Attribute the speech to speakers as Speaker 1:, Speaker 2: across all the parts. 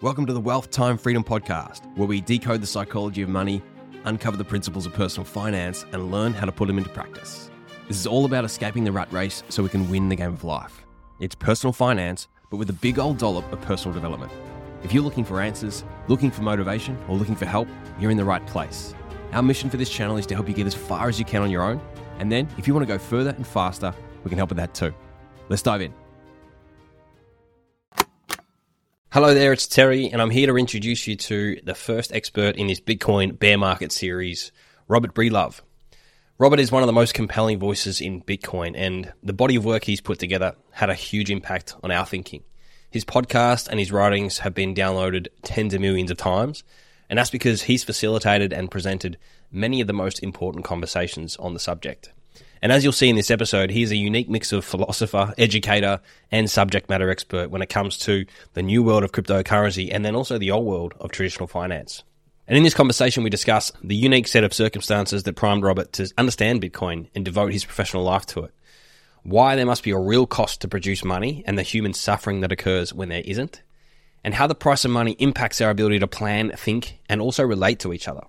Speaker 1: Welcome to the Wealth Time Freedom Podcast, where we decode the psychology of money, uncover the principles of personal finance, and learn how to put them into practice. This is all about escaping the rat race so we can win the game of life. It's personal finance, but with a big old dollop of personal development. If you're looking for answers, looking for motivation, or looking for help, you're in the right place. Our mission for this channel is to help you get as far as you can on your own, and then if you want to go further and faster, we can help with that too. Let's dive in.
Speaker 2: Hello there, it's Terry, and I'm here to introduce you to the first expert in this Bitcoin bear market series, Robert Breedlove. Robert is one of the most compelling voices in Bitcoin, and the body of work he's put together had a huge impact on our thinking. His podcast and his writings have been downloaded tens of millions of times, and that's because he's facilitated and presented many of the most important conversations on the subject. And as you'll see in this episode, he's a unique mix of philosopher, educator, and subject matter expert when it comes to the new world of cryptocurrency and then also the old world of traditional finance. And in this conversation, we discuss the unique set of circumstances that primed Robert to understand Bitcoin and devote his professional life to it. Why there must be a real cost to produce money and the human suffering that occurs when there isn't. And how the price of money impacts our ability to plan, think, and also relate to each other.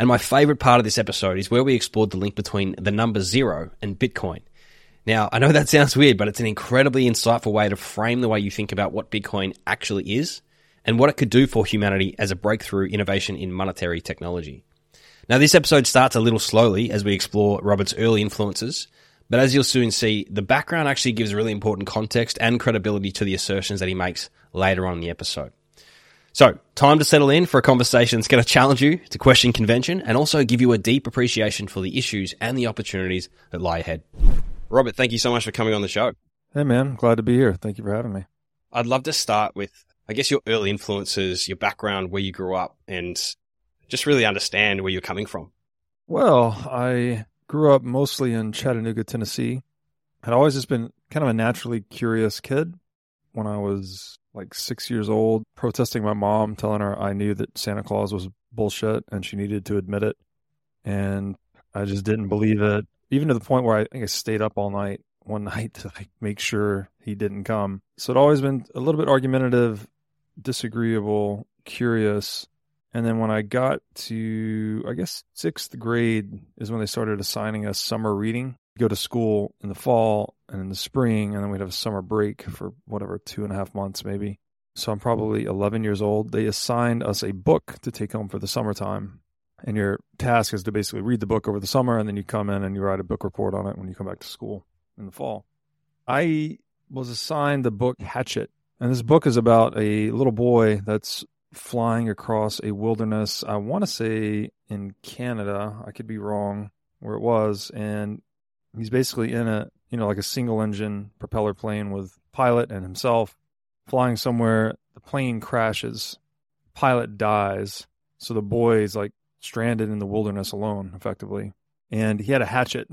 Speaker 2: And my favorite part of this episode is where we explored the link between the number zero and Bitcoin. Now, I know that sounds weird, but it's an incredibly insightful way to frame the way you think about what Bitcoin actually is and what it could do for humanity as a breakthrough innovation in monetary technology. Now, this episode starts a little slowly as we explore Robert's early influences, but as you'll soon see, the background actually gives really important context and credibility to the assertions that he makes later on in the episode. So, time to settle in for a conversation that's going to challenge you to question convention and also give you a deep appreciation for the issues and the opportunities that lie ahead. Robert, thank you so much for coming on the show.
Speaker 3: Hey, man. Glad to be here. Thank you for having me.
Speaker 2: I'd love to start with, I guess, your early influences, your background, where you grew up, and just really understand where you're coming from.
Speaker 3: Well, I grew up mostly in Chattanooga, Tennessee. Had always just been kind of a naturally curious kid. When I was like six years old, protesting my mom, telling her I knew that Santa Claus was bullshit and she needed to admit it. And I just didn't believe it, even to the point where I think I stayed up all night one night to like make sure he didn't come. So it always been a little bit argumentative, disagreeable, curious. And then when I got to, I guess, sixth grade is when they started assigning us summer reading. Go to school in the fall and in the spring, and then we'd have a summer break for whatever, two and a half months maybe. So I'm probably 11 years old. They assigned us a book to take home for the summertime. And your task is to basically read the book over the summer, and then you come in and you write a book report on it when you come back to school in the fall. I was assigned the book Hatchet. And this book is about a little boy that's flying across a wilderness. I want to say in Canada. I could be wrong where it was. And he's basically in a you know, like a single engine propeller plane with pilot and himself flying somewhere. The plane crashes, pilot dies. So the boy is like stranded in the wilderness alone, effectively. And he had a hatchet,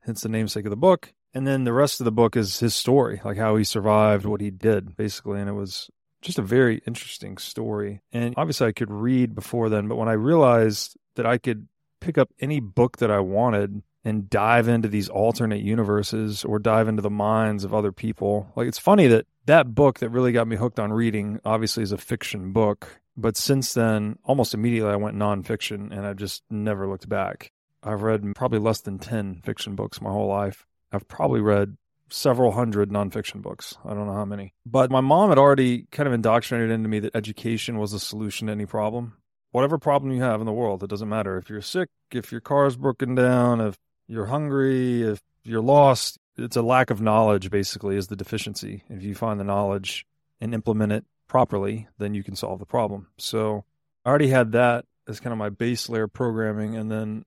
Speaker 3: hence the namesake of the book. And then the rest of the book is his story, like how he survived, what he did, basically. And it was just a very interesting story. And obviously, I could read before then, but when I realized that I could pick up any book that I wanted and dive into these alternate universes or dive into the minds of other people. Like it's funny that that book that really got me hooked on reading obviously is a fiction book, but since then, almost immediately I went nonfiction and I've just never looked back. I've read probably less than 10 fiction books my whole life. I've probably read several hundred nonfiction books. I don't know how many. But my mom had already kind of indoctrinated into me that education was the solution to any problem. Whatever problem you have in the world, it doesn't matter. If you're sick, if your car's broken down, if you're hungry, if you're lost, it's a lack of knowledge basically is the deficiency. If you find the knowledge and implement it properly, then you can solve the problem. So I already had that as kind of my base layer programming. And then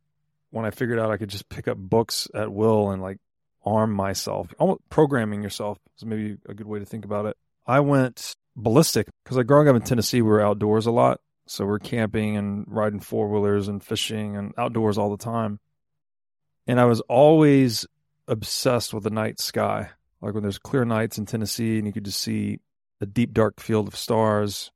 Speaker 3: when I figured out I could just pick up books at will and like arm myself, almost programming yourself is maybe a good way to think about it. I went ballistic because like growing up in Tennessee, we were outdoors a lot. So we're camping and riding four wheelers and fishing and outdoors all the time. And I was always obsessed with the night sky. Like when there's clear nights in Tennessee and you could just see a deep, dark field of stars,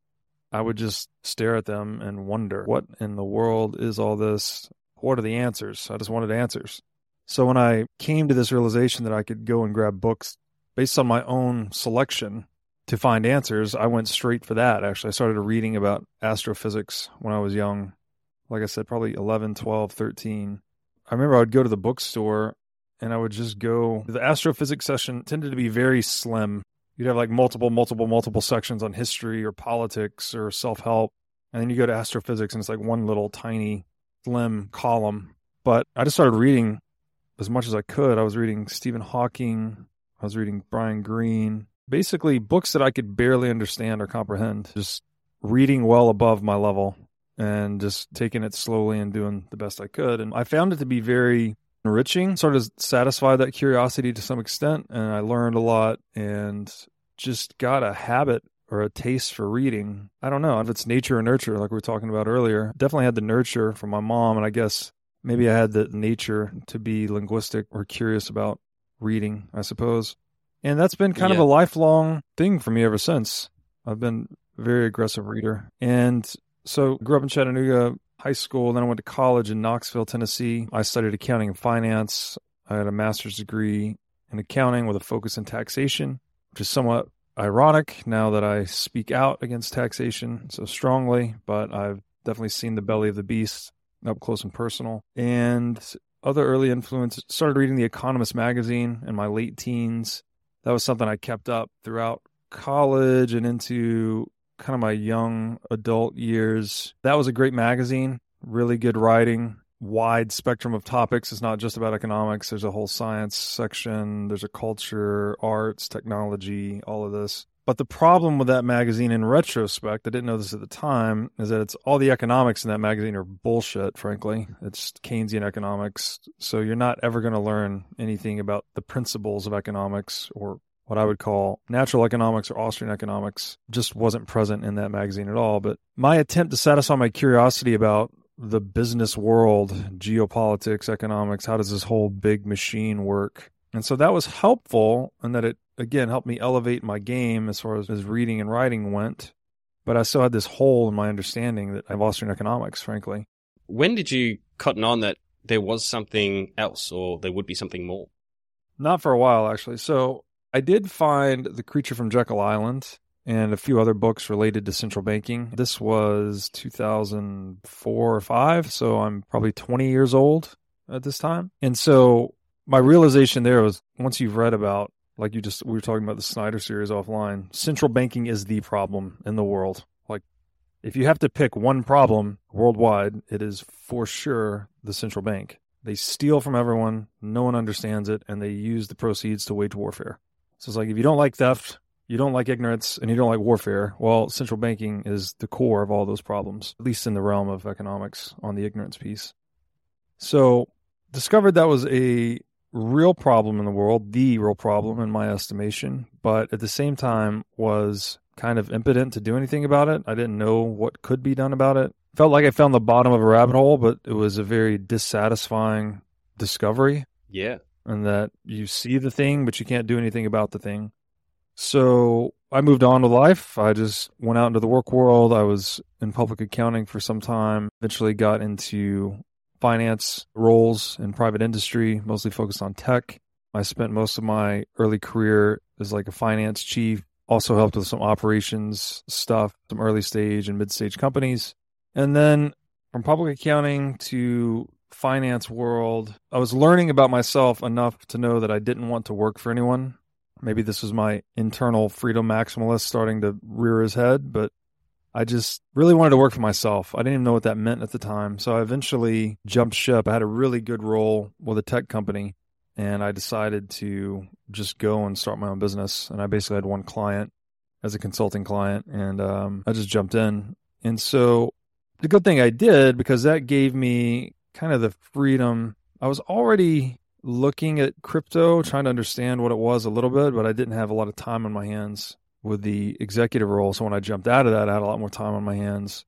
Speaker 3: I would just stare at them and wonder, what in the world is all this? What are the answers? I just wanted answers. So when I came to this realization that I could go and grab books based on my own selection, to find answers, I went straight for that. Actually, I started reading about astrophysics when I was young. Like I said, probably 11, 12, 13. I remember I would go to the bookstore and I would just go. The astrophysics session tended to be very slim. You'd have like multiple, multiple, multiple sections on history or politics or self help. And then you go to astrophysics and it's like one little tiny, slim column. But I just started reading as much as I could. I was reading Stephen Hawking, I was reading Brian Greene, basically books that I could barely understand or comprehend. Just reading well above my level and just taking it slowly and doing the best I could. And I found it to be very enriching, sort of satisfied that curiosity to some extent. And I learned a lot and just got a habit or a taste for reading. I don't know if it's nature or nurture, like we were talking about earlier. Definitely had the nurture from my mom. And I guess maybe I had the nature to be linguistic or curious about reading, I suppose. And that's been kind yeah. of a lifelong thing for me ever since. I've been a very aggressive reader. And so grew up in Chattanooga high school, then I went to college in Knoxville, Tennessee. I studied accounting and finance. I had a master's degree in accounting with a focus in taxation, which is somewhat ironic now that I speak out against taxation so strongly, but I've definitely seen the belly of the beast up close and personal. And other early influence started reading The Economist magazine in my late teens that was something I kept up throughout college and into kind of my young adult years. That was a great magazine, really good writing, wide spectrum of topics. It's not just about economics, there's a whole science section, there's a culture, arts, technology, all of this. But the problem with that magazine in retrospect, I didn't know this at the time, is that it's all the economics in that magazine are bullshit, frankly. It's Keynesian economics. So you're not ever going to learn anything about the principles of economics or what I would call natural economics or Austrian economics just wasn't present in that magazine at all. But my attempt to satisfy my curiosity about the business world, geopolitics, economics, how does this whole big machine work? And so that was helpful in that it again helped me elevate my game as far as, as reading and writing went. But I still had this hole in my understanding that of Austrian economics, frankly.
Speaker 2: When did you cotton on that there was something else or there would be something more?
Speaker 3: Not for a while, actually. So I did find The Creature from Jekyll Island and a few other books related to central banking. This was 2004 or 5, so I'm probably 20 years old at this time. And so my realization there was once you've read about like you just we were talking about the Snyder series offline, central banking is the problem in the world. Like if you have to pick one problem worldwide, it is for sure the central bank. They steal from everyone, no one understands it, and they use the proceeds to wage warfare. So it's like if you don't like theft, you don't like ignorance, and you don't like warfare, well, central banking is the core of all those problems, at least in the realm of economics on the ignorance piece. So discovered that was a real problem in the world, the real problem in my estimation, but at the same time was kind of impotent to do anything about it. I didn't know what could be done about it. Felt like I found the bottom of a rabbit hole, but it was a very dissatisfying discovery.
Speaker 2: Yeah.
Speaker 3: And that you see the thing, but you can't do anything about the thing. So I moved on with life. I just went out into the work world. I was in public accounting for some time, eventually got into finance roles in private industry, mostly focused on tech. I spent most of my early career as like a finance chief, also helped with some operations stuff, some early stage and mid stage companies. And then from public accounting to finance world, I was learning about myself enough to know that I didn't want to work for anyone. Maybe this was my internal freedom maximalist starting to rear his head, but I just really wanted to work for myself. I didn't even know what that meant at the time. So I eventually jumped ship. I had a really good role with a tech company and I decided to just go and start my own business. And I basically had one client as a consulting client and um, I just jumped in. And so the good thing I did because that gave me kind of the freedom. I was already looking at crypto, trying to understand what it was a little bit, but I didn't have a lot of time on my hands with the executive role. So when I jumped out of that, I had a lot more time on my hands.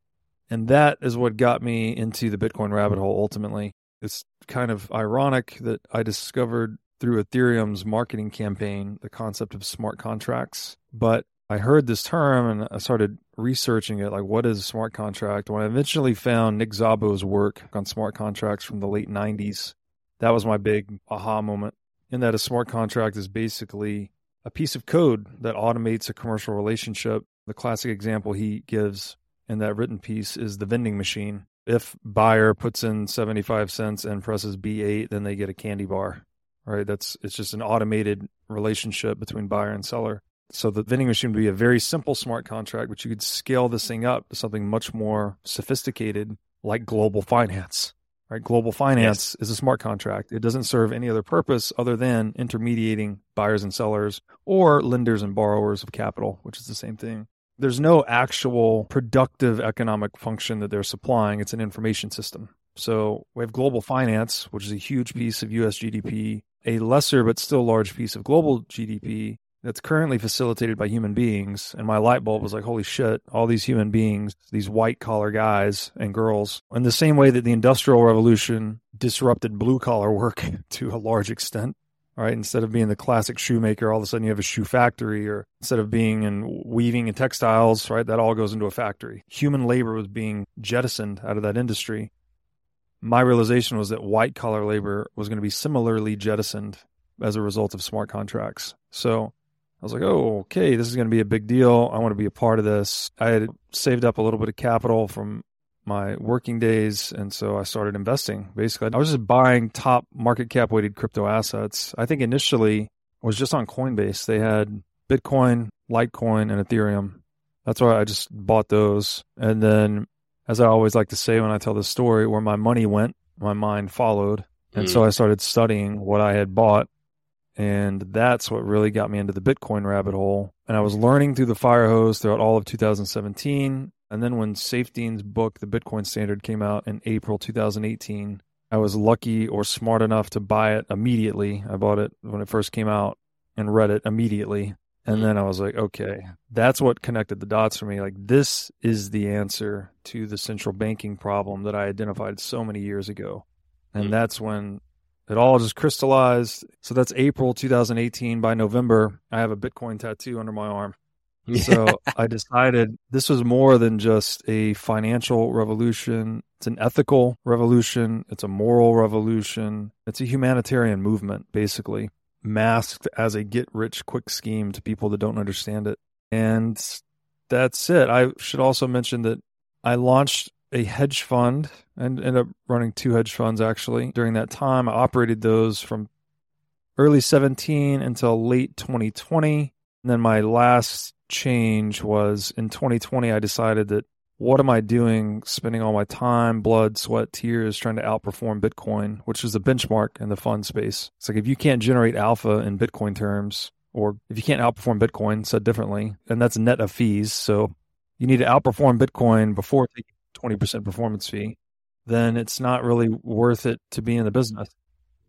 Speaker 3: And that is what got me into the Bitcoin rabbit hole ultimately. It's kind of ironic that I discovered through Ethereum's marketing campaign the concept of smart contracts. But I heard this term and I started researching it like, what is a smart contract? When I eventually found Nick Szabo's work on smart contracts from the late 90s, that was my big aha moment. In that a smart contract is basically a piece of code that automates a commercial relationship. The classic example he gives in that written piece is the vending machine. If buyer puts in 75 cents and presses B8, then they get a candy bar, right? That's, it's just an automated relationship between buyer and seller. So the vending machine would be a very simple smart contract, but you could scale this thing up to something much more sophisticated like global finance. Right? Global finance yes. is a smart contract. It doesn't serve any other purpose other than intermediating buyers and sellers or lenders and borrowers of capital, which is the same thing. There's no actual productive economic function that they're supplying. It's an information system. So we have global finance, which is a huge piece of US GDP, a lesser but still large piece of global GDP that's currently facilitated by human beings. And my light bulb was like, holy shit, all these human beings, these white collar guys and girls, in the same way that the Industrial Revolution disrupted blue collar work to a large extent. Right. Instead of being the classic shoemaker, all of a sudden you have a shoe factory, or instead of being in weaving and textiles, right, that all goes into a factory. Human labor was being jettisoned out of that industry. My realization was that white collar labor was going to be similarly jettisoned as a result of smart contracts. So I was like, oh, okay, this is going to be a big deal. I want to be a part of this. I had saved up a little bit of capital from my working days. And so I started investing. Basically, I was just buying top market cap weighted crypto assets. I think initially was just on Coinbase. They had Bitcoin, Litecoin, and Ethereum. That's why I just bought those. And then, as I always like to say when I tell this story, where my money went, my mind followed. And mm. so I started studying what I had bought and that's what really got me into the Bitcoin rabbit hole. And I was learning through the fire hose throughout all of 2017. And then when Saifedean's book, The Bitcoin Standard, came out in April 2018, I was lucky or smart enough to buy it immediately. I bought it when it first came out and read it immediately. And then I was like, okay, that's what connected the dots for me. Like, this is the answer to the central banking problem that I identified so many years ago. And mm-hmm. that's when it all just crystallized. So that's April 2018. By November, I have a Bitcoin tattoo under my arm. so I decided this was more than just a financial revolution. It's an ethical revolution. It's a moral revolution. It's a humanitarian movement, basically, masked as a get rich quick scheme to people that don't understand it. And that's it. I should also mention that I launched a hedge fund and ended up running two hedge funds actually during that time. I operated those from early 17 until late 2020. And then my last change was in 2020, I decided that what am I doing spending all my time, blood, sweat, tears trying to outperform Bitcoin, which is a benchmark in the fund space. It's like if you can't generate alpha in Bitcoin terms, or if you can't outperform Bitcoin, said differently, and that's net of fees. So you need to outperform Bitcoin before taking 20% performance fee, then it's not really worth it to be in the business.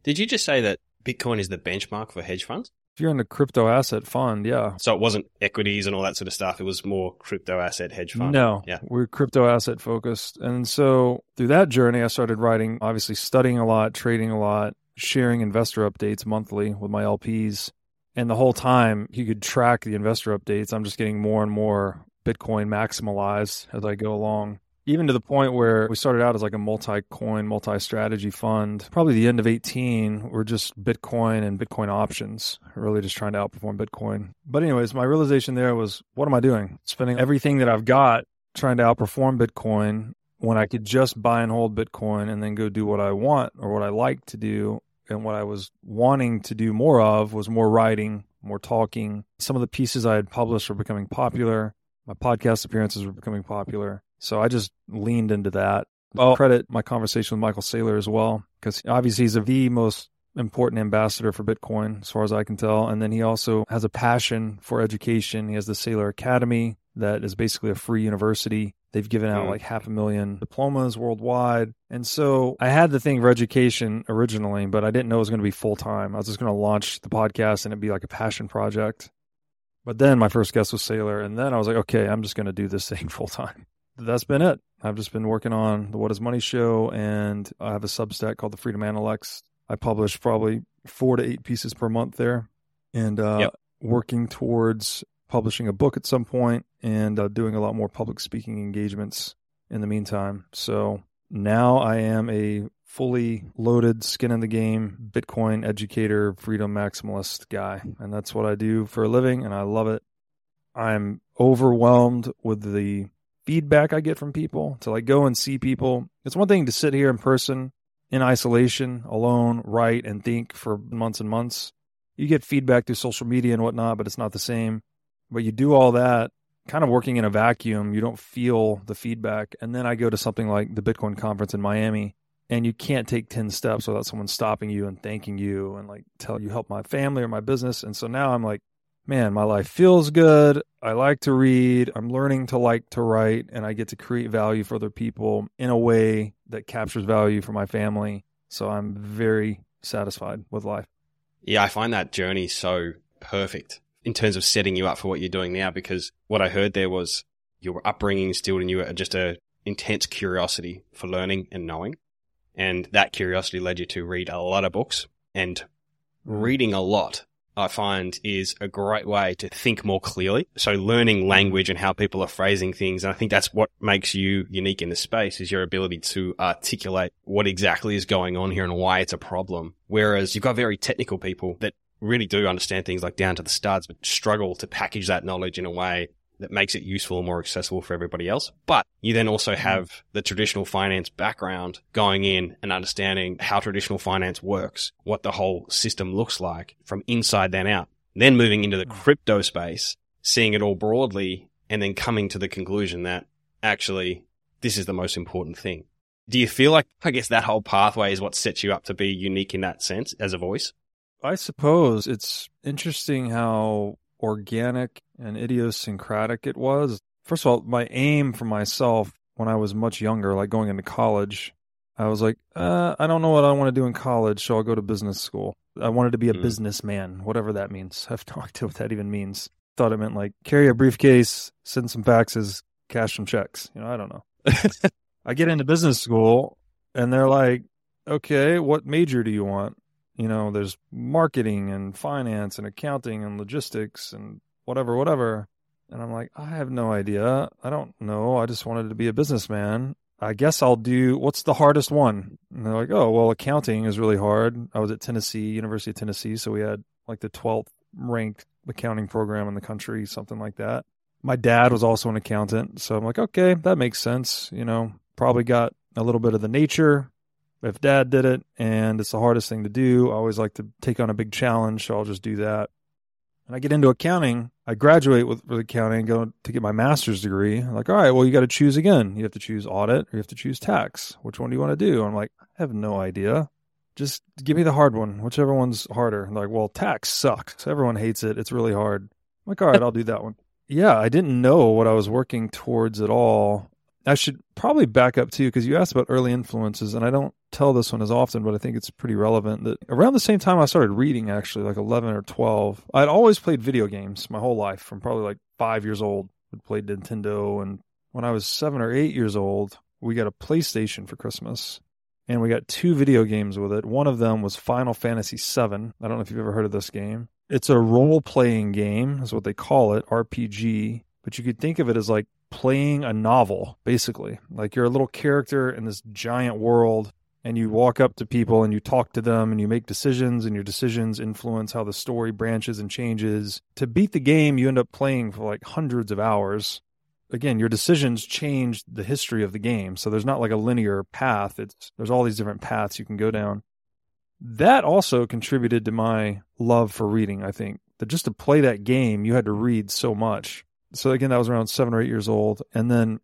Speaker 2: Did you just say that Bitcoin is the benchmark for hedge funds?
Speaker 3: If you're in the crypto asset fund, yeah.
Speaker 2: So it wasn't equities and all that sort of stuff. It was more crypto asset hedge fund.
Speaker 3: No, yeah. We're crypto asset focused. And so through that journey, I started writing, obviously studying a lot, trading a lot, sharing investor updates monthly with my LPs. And the whole time you could track the investor updates. I'm just getting more and more Bitcoin maximalized as I go along even to the point where we started out as like a multi-coin, multi-strategy fund. Probably the end of 18, we're just Bitcoin and Bitcoin options, really just trying to outperform Bitcoin. But anyways, my realization there was, what am I doing? Spending everything that I've got trying to outperform Bitcoin when I could just buy and hold Bitcoin and then go do what I want or what I like to do. And what I was wanting to do more of was more writing, more talking. Some of the pieces I had published were becoming popular. My podcast appearances were becoming popular. So I just leaned into that. I'll credit my conversation with Michael Saylor as well, because obviously he's the most important ambassador for Bitcoin, as far as I can tell. And then he also has a passion for education. He has the Saylor Academy that is basically a free university. They've given out mm. like half a million diplomas worldwide. And so I had the thing for education originally, but I didn't know it was going to be full time. I was just going to launch the podcast and it'd be like a passion project. But then my first guest was Saylor. And then I was like, okay, I'm just going to do this thing full time that's been it. I've just been working on the What is Money show, and I have a Substack called the Freedom Analects. I publish probably four to eight pieces per month there, and uh, yep. working towards publishing a book at some point, and uh, doing a lot more public speaking engagements in the meantime. So now I am a fully loaded skin in the game Bitcoin educator, freedom maximalist guy. And that's what I do for a living. And I love it. I'm overwhelmed with the feedback I get from people to like go and see people. It's one thing to sit here in person in isolation, alone, write and think for months and months. You get feedback through social media and whatnot, but it's not the same. But you do all that kind of working in a vacuum. You don't feel the feedback. And then I go to something like the Bitcoin conference in Miami and you can't take 10 steps without someone stopping you and thanking you and like tell you help my family or my business and so now i'm like man my life feels good. I like to read. I'm learning to like to write and i get to create value for other people in a way that captures value for my family. So i'm very satisfied with life.
Speaker 2: Yeah i find that journey so perfect in terms of setting you up for what you're doing now because what i heard there was your upbringing instilled in you just a intense curiosity for learning and knowing. And that curiosity led you to read a lot of books. And mm. reading a lot, I find, is a great way to think more clearly. So learning language and how people are phrasing things. And I think that's what makes you unique in the space is your ability to articulate what exactly is going on here and why it's a problem. Whereas you've got very technical people that really do understand things like down to the studs, but struggle to package that knowledge in a way that makes it useful and more accessible for everybody else. But you then also mm-hmm. have the traditional finance background going in and understanding how traditional finance works, what the whole system looks like from inside then out. Then moving into the mm. crypto space, seeing it all broadly, and then coming to the conclusion that actually this is the most important thing. Do you feel like, I guess that whole pathway is what sets you up to be unique in that sense as a voice?
Speaker 3: I suppose it's interesting how organic and idiosyncratic it was. First of all, my aim for myself when I was much younger, like going into college, I was like, uh, I don't know what I want to do in college, so I'll go to business school. I wanted to be a mm. businessman, whatever that means. I've no idea what that even means. Thought it meant like carry a briefcase, send some faxes, cash some checks. You know, I don't know. I get into business school and they're like, okay, what major do you want? You know, there's marketing and finance and accounting and logistics and whatever, whatever. And I'm like, I have no idea. I don't know. I just wanted to be a businessman. I guess I'll do what's the hardest one? And they're like, oh, well, accounting is really hard. I was at Tennessee, University of Tennessee. So we had like the 12th ranked accounting program in the country, something like that. My dad was also an accountant. So I'm like, okay, that makes sense. You know, probably got a little bit of the nature, if dad did it and it's the hardest thing to do, I always like to take on a big challenge, so I'll just do that. And I get into accounting. I graduate with, with accounting and go to get my master's degree. I'm like, all right, well, you got to choose again. You have to choose audit or you have to choose tax. Which one do you want to do? I'm like, I have no idea. Just give me the hard one, whichever one's harder. I'm like, well, tax sucks. Everyone hates it. It's really hard. I'm like, all right, I'll do that one. Yeah, I didn't know what I was working towards at all. I should probably back up too, because you asked about early influences, and I don't tell this one as often, but I think it's pretty relevant. That around the same time I started reading, actually, like 11 or 12, I'd always played video games my whole life from probably like five years old. I'd played Nintendo. And when I was seven or eight years old, we got a PlayStation for Christmas. And we got two video games with it. One of them was Final Fantasy VII. I don't know if you've ever heard of this game. It's a role playing game, is what they call it, RPG. But you could think of it as like playing a novel, basically. Like you're a little character in this giant world, and you walk up to people and you talk to them and you make decisions, and your decisions influence how the story branches and changes. To beat the game, you end up playing for like hundreds of hours. Again, your decisions change the history of the game. So there's not like a linear path. It's there's all these different paths you can go down. That also contributed to my love for reading, I think. That just to play that game, you had to read so much so again, that was around seven or eight years old. And then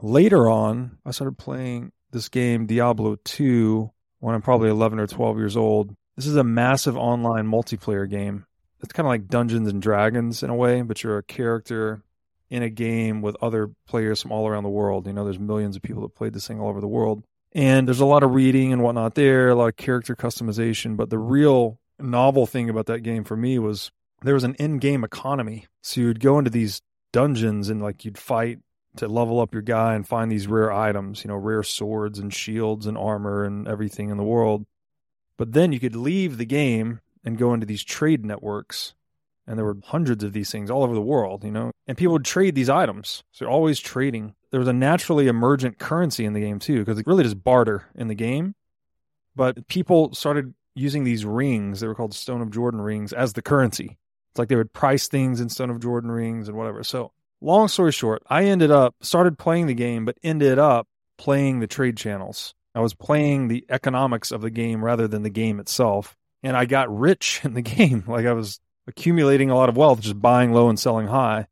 Speaker 3: later on, I started playing this game, Diablo 2, when I'm probably 11 or 12 years old. This is a massive online multiplayer game. It's kind of like Dungeons and Dragons in a way, but you're a character in a game with other players from all around the world. You know, there's millions of people that played this thing all over the world. And there's a lot of reading and whatnot there, a lot of character customization. But the real novel thing about that game for me was there was an in-game economy. So you'd go into these dungeons and like you'd fight to level up your guy and find these rare items, you know, rare swords and shields and armor and everything in the world. But then you could leave the game and go into these trade networks and there were hundreds of these things all over the world, you know, and people would trade these items. So they're always trading. There was a naturally emergent currency in the game too, because it really just barter in the game. But people started using these rings, they were called Stone of Jordan rings, as the currency. It's like they would price things in Stone of Jordan rings and whatever. So long story short, I ended up started playing the game, but ended up playing the trade channels. I was playing the economics of the game rather than the game itself. And I got rich in the game. Like I was accumulating a lot of wealth, just buying low and selling high.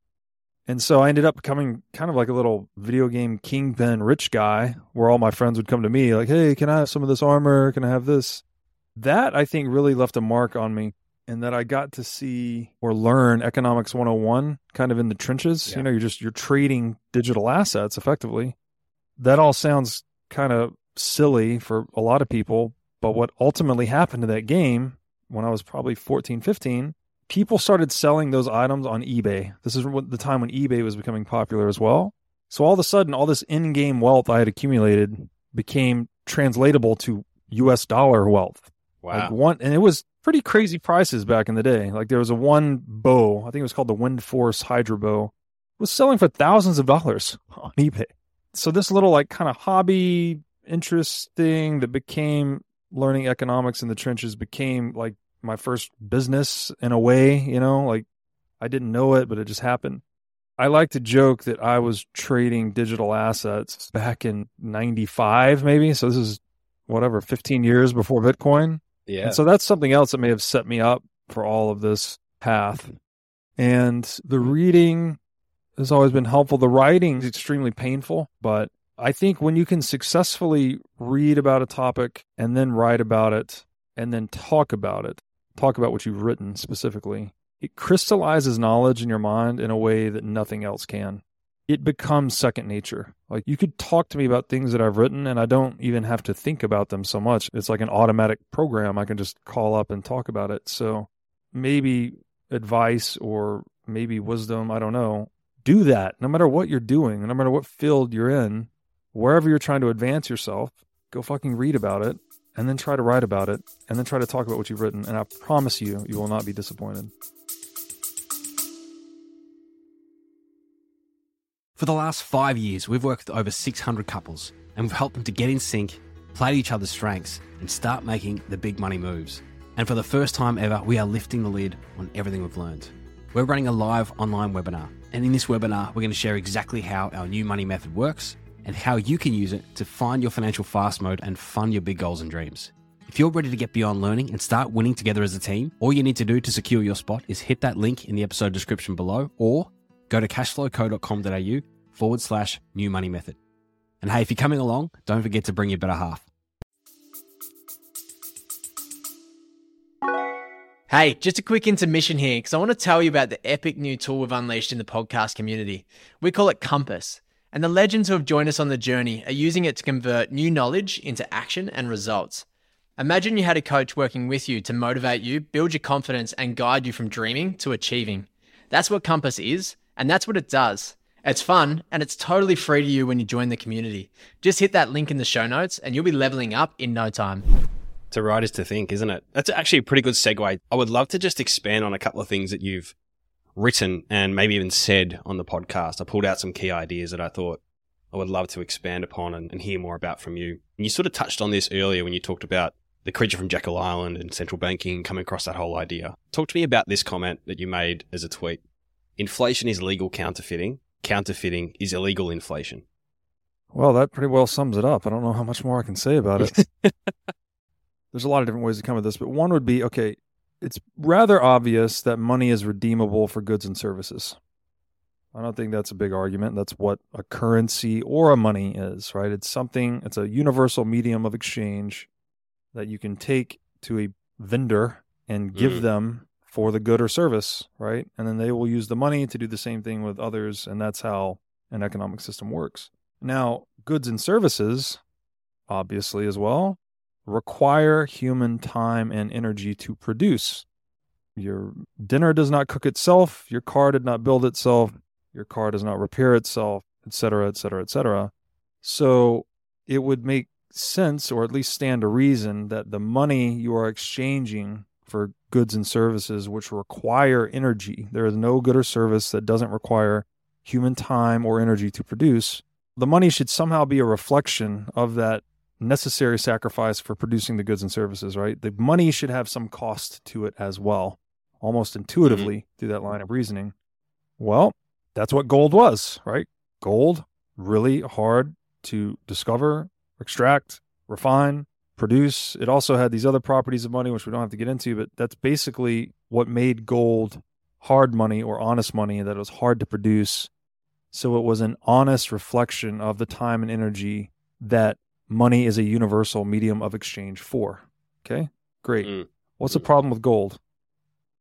Speaker 3: And so I ended up becoming kind of like a little video game kingpin rich guy where all my friends would come to me like, Hey, can I have some of this armor? Can I have this? That I think really left a mark on me and that I got to see or learn economics 101 kind of in the trenches.
Speaker 2: Yeah.
Speaker 3: You know, you're just, you're trading digital assets effectively. That all sounds kind of silly for a lot of people. But what ultimately happened to that game when I was probably 14, 15, people started selling those items on eBay. This is the time when eBay was becoming popular as well. So all of a sudden, all this in game wealth I had accumulated became translatable to US dollar wealth. Like
Speaker 2: Wow.
Speaker 3: one, and it was pretty crazy prices back in the day. Like there was a one bow, I think it was called the Windforce Hydra bow, was selling for thousands of dollars on eBay. So this little like kind of hobby interest thing that became learning economics in the trenches became like my first business in a way, you know, like I didn't know it, but it just happened. I like to joke that I was trading digital assets back in 95 maybe. So this is whatever 15 years before Bitcoin.
Speaker 2: Yeah.
Speaker 3: And so that's something else that may have set me up for all of this path. And the mm-hmm. reading has always been helpful. The writing is extremely painful, but I think when you can successfully read about a topic and then write about it and then talk about it, talk about what you've written specifically, it crystallizes knowledge in your mind in a way that nothing else can. It becomes second nature. Like you could talk to me about things that I've written and I don't even have to think about them so much. It's like an automatic program. I can just call up and talk about it. So maybe advice or maybe wisdom, I don't know. Do that no matter what you're doing, no matter what field you're in, wherever you're trying to advance yourself, go fucking read about it and then try to write about it and then try to talk about what you've written. And I promise you, you will not be disappointed.
Speaker 4: For the last five years, we've worked with over 600 couples and we've helped them to get in sync, play to each other's strengths, and start making the big money moves. And for the first time ever, we are lifting the lid on everything we've learned. We're running a live online webinar, and in this webinar, we're going to share exactly how our new money method works and how you can use it to find your financial fast mode and fund your big goals and dreams. If you're ready to get beyond learning and start winning together as a team, all you need to do to secure your spot is hit that link in the episode description below or go to cashflowco.com.au forward slash new money method. And hey, if you're coming along, don't forget to bring your better half.
Speaker 5: Hey, just a quick intermission here because I want to tell you about the epic new tool we've unleashed in the podcast community. We call it Compass. And the legends who have joined us on the journey are using it to convert new knowledge into action and results. Imagine you had a coach working with you to motivate you, build your confidence, and guide you from dreaming to achieving. That's what Compass is, and that's what it does. It's fun, and it's totally free to you when you join the community. Just hit that link in the show notes, and you'll be leveling up in no time.
Speaker 2: to write is to think, isn't it? That's actually a pretty good segue. I would love to just expand on a couple of things that you've written and maybe even said on the podcast. I pulled out some key ideas that I thought I would love to expand upon and, and hear more about from you. And you sort of touched on this earlier when you talked about the creature from Jekyll Island and central banking coming across that whole idea. Talk to me about this comment that you made as a tweet. Inflation is legal counterfeiting. Counterfeiting is illegal inflation.
Speaker 3: Well, that pretty well sums it up. I don't know how much more I can say about it. There's a lot of different ways to come at this, but one would be okay, it's rather obvious that money is redeemable for goods and services. I don't think that's a big argument. That's what a currency or a money is, right? It's something, it's a universal medium of exchange that you can take to a vendor and give
Speaker 2: Mm.
Speaker 3: them for the good or service, right? And then they will use the money to do the same thing with others. And that's how an economic system works. Now, goods and services, obviously, as well, require human time and energy to produce. Your dinner does not cook itself, your car did not build itself, your car does not repair itself, et cetera, et cetera, et cetera. So it would make sense, or at least stand to reason, that the money you are exchanging for goods and services which require energy. There is no good or service that doesn't require human time or energy to produce. The money should somehow be a reflection of that necessary sacrifice for producing the goods and services, right? The money should have some cost to it as well, almost intuitively mm-hmm. through that line of reasoning. Well, that's what gold was, right? Gold, really hard to discover, extract, refine, produce. It also had these other properties of money, which we don't have to get into, but that's basically what made gold hard money or honest money that it was hard to produce. So it was an honest reflection of the time and energy that money is a universal medium of exchange for. Okay, great. Mm. What's the problem with gold?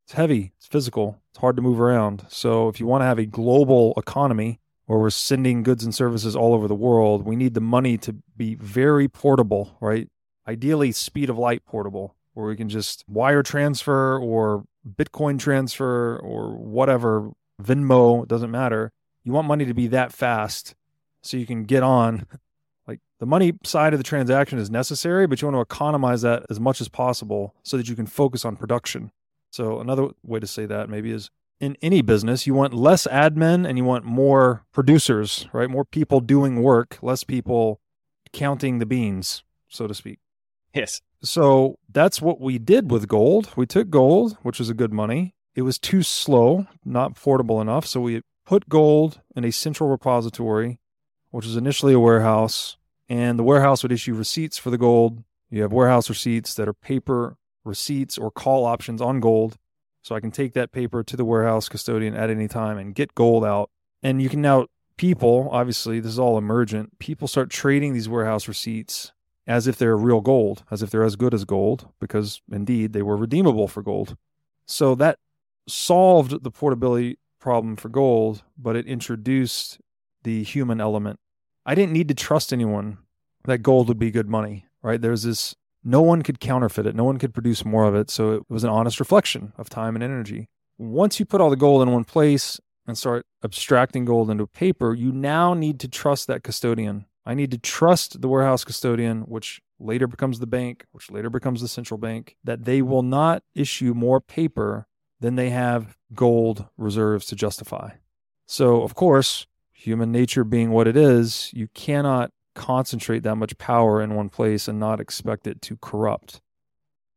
Speaker 3: It's heavy, it's physical, it's hard to move around. So if you want to have a global economy where we're sending goods and services all over the world, we need the money to be very portable, right? Ideally, speed of light portable, where we can just wire transfer or Bitcoin transfer or whatever, Venmo, doesn't matter. You want money to be that fast so you can get on like the money side of the transaction is necessary, but you want to economize that as much as possible so that you can focus on production. So another way to say that maybe is in any business, you want less admin and you want more producers, right? More people doing work, less people counting the beans, so to speak.
Speaker 2: Yes.
Speaker 3: So that's what we did with gold. We took gold, which was a good money. It was too slow, not portable enough. So we put gold in a central repository which was initially a warehouse, and the warehouse would issue receipts for the gold. You have warehouse receipts that are paper receipts or call options on gold. So I can take that paper to the warehouse custodian at any time and get gold out. And you can now, people, obviously, this is all emergent, people start trading these warehouse receipts as if they're real gold, as if they're as good as gold, because indeed they were redeemable for gold. So that solved the portability problem for gold, but it introduced the human element I didn't need to trust anyone that gold would be good money, right? There's this, no one could counterfeit it, no one could produce more of it. So it was an honest reflection of time and energy. Once you put all the gold in one place and start abstracting gold into paper, you now need to trust that custodian. I need to trust the warehouse custodian, which later becomes the bank, which later becomes the central bank, that they mm-hmm. will not issue more paper than they have gold reserves to justify. So, of course, human nature being what it is, you cannot concentrate that much power in one place and not expect it to corrupt.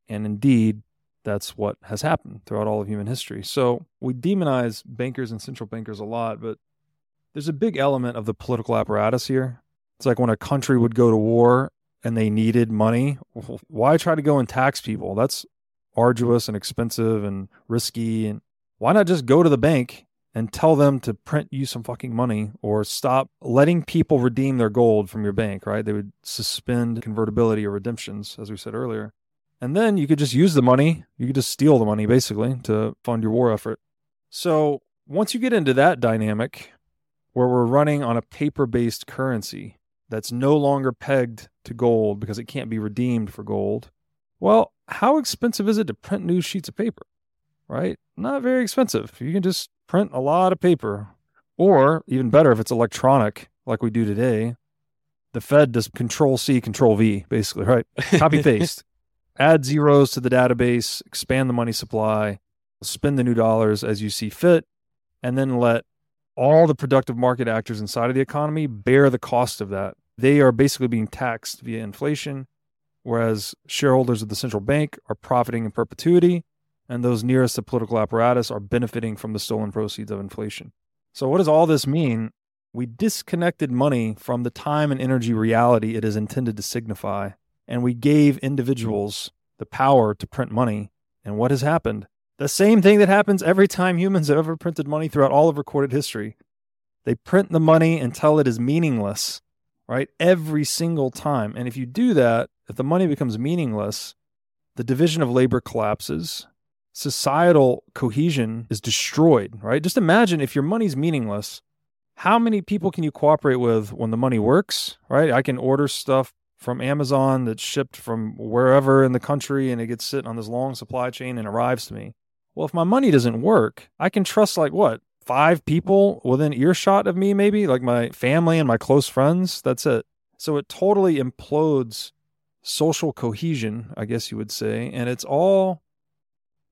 Speaker 3: And indeed, that's what has happened throughout all of human history. So we demonize bankers and central bankers a lot, but there's a big element of the political apparatus here. It's like when a country would go to war and they needed money. Why try to go and tax people? That's arduous and expensive and risky. And why not just go to the bank and tell them to print you some fucking money or stop letting people redeem their gold from your bank, right? They would suspend convertibility or redemptions, as we said earlier. And then you could just use the money. You could just steal the money, basically, to fund your war effort. So once you get into that dynamic where we're running on a paper based currency that's no longer pegged to gold because it can't be redeemed for gold, well, how expensive is it to print new sheets of paper? Right? Not very expensive. You can just print a lot of paper. Or even better, if it's electronic, like we do today, the Fed does control C, control V, basically, right? Copy paste. Add zeros to the database, expand the money supply, spend the new dollars as you see fit, and then let all the productive market actors inside of the economy bear the cost of that. They are basically being taxed via inflation, whereas shareholders of the central bank are profiting in perpetuity and those nearest the political apparatus are benefiting from the stolen proceeds of inflation. So, what does all this mean? We disconnected money from the time and energy reality it is intended to signify, and we gave individuals the power to print money. And what has happened? The same thing that happens every time humans have ever printed money throughout all of recorded history. They print the money until it is meaningless, right? Every single time. And if you do that, if the money becomes meaningless, the division of labor collapses societal cohesion is destroyed, right? Just imagine if your money's meaningless, how many people can you cooperate with when the money works, right? I can order stuff from Amazon that's shipped from wherever in the country and it gets sitting on this long supply chain and arrives to me. Well, if my money doesn't work, I can trust like what? Five people within earshot of me, maybe like my family and my close friends. That's it. So it totally implodes social cohesion, I guess you would say. And it's all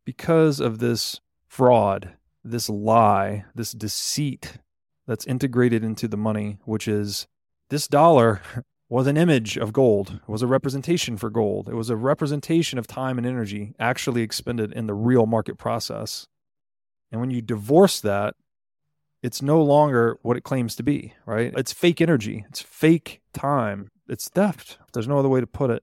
Speaker 3: because of this fraud, this lie, this deceit that's integrated into the money, which is this dollar was an image of gold, it was a representation for gold, it was a representation of time and energy actually expended in the real market process. And when you divorce that, it's no longer what it claims to be, right? It's fake energy, it's fake time, it's theft. There's no other way to put it.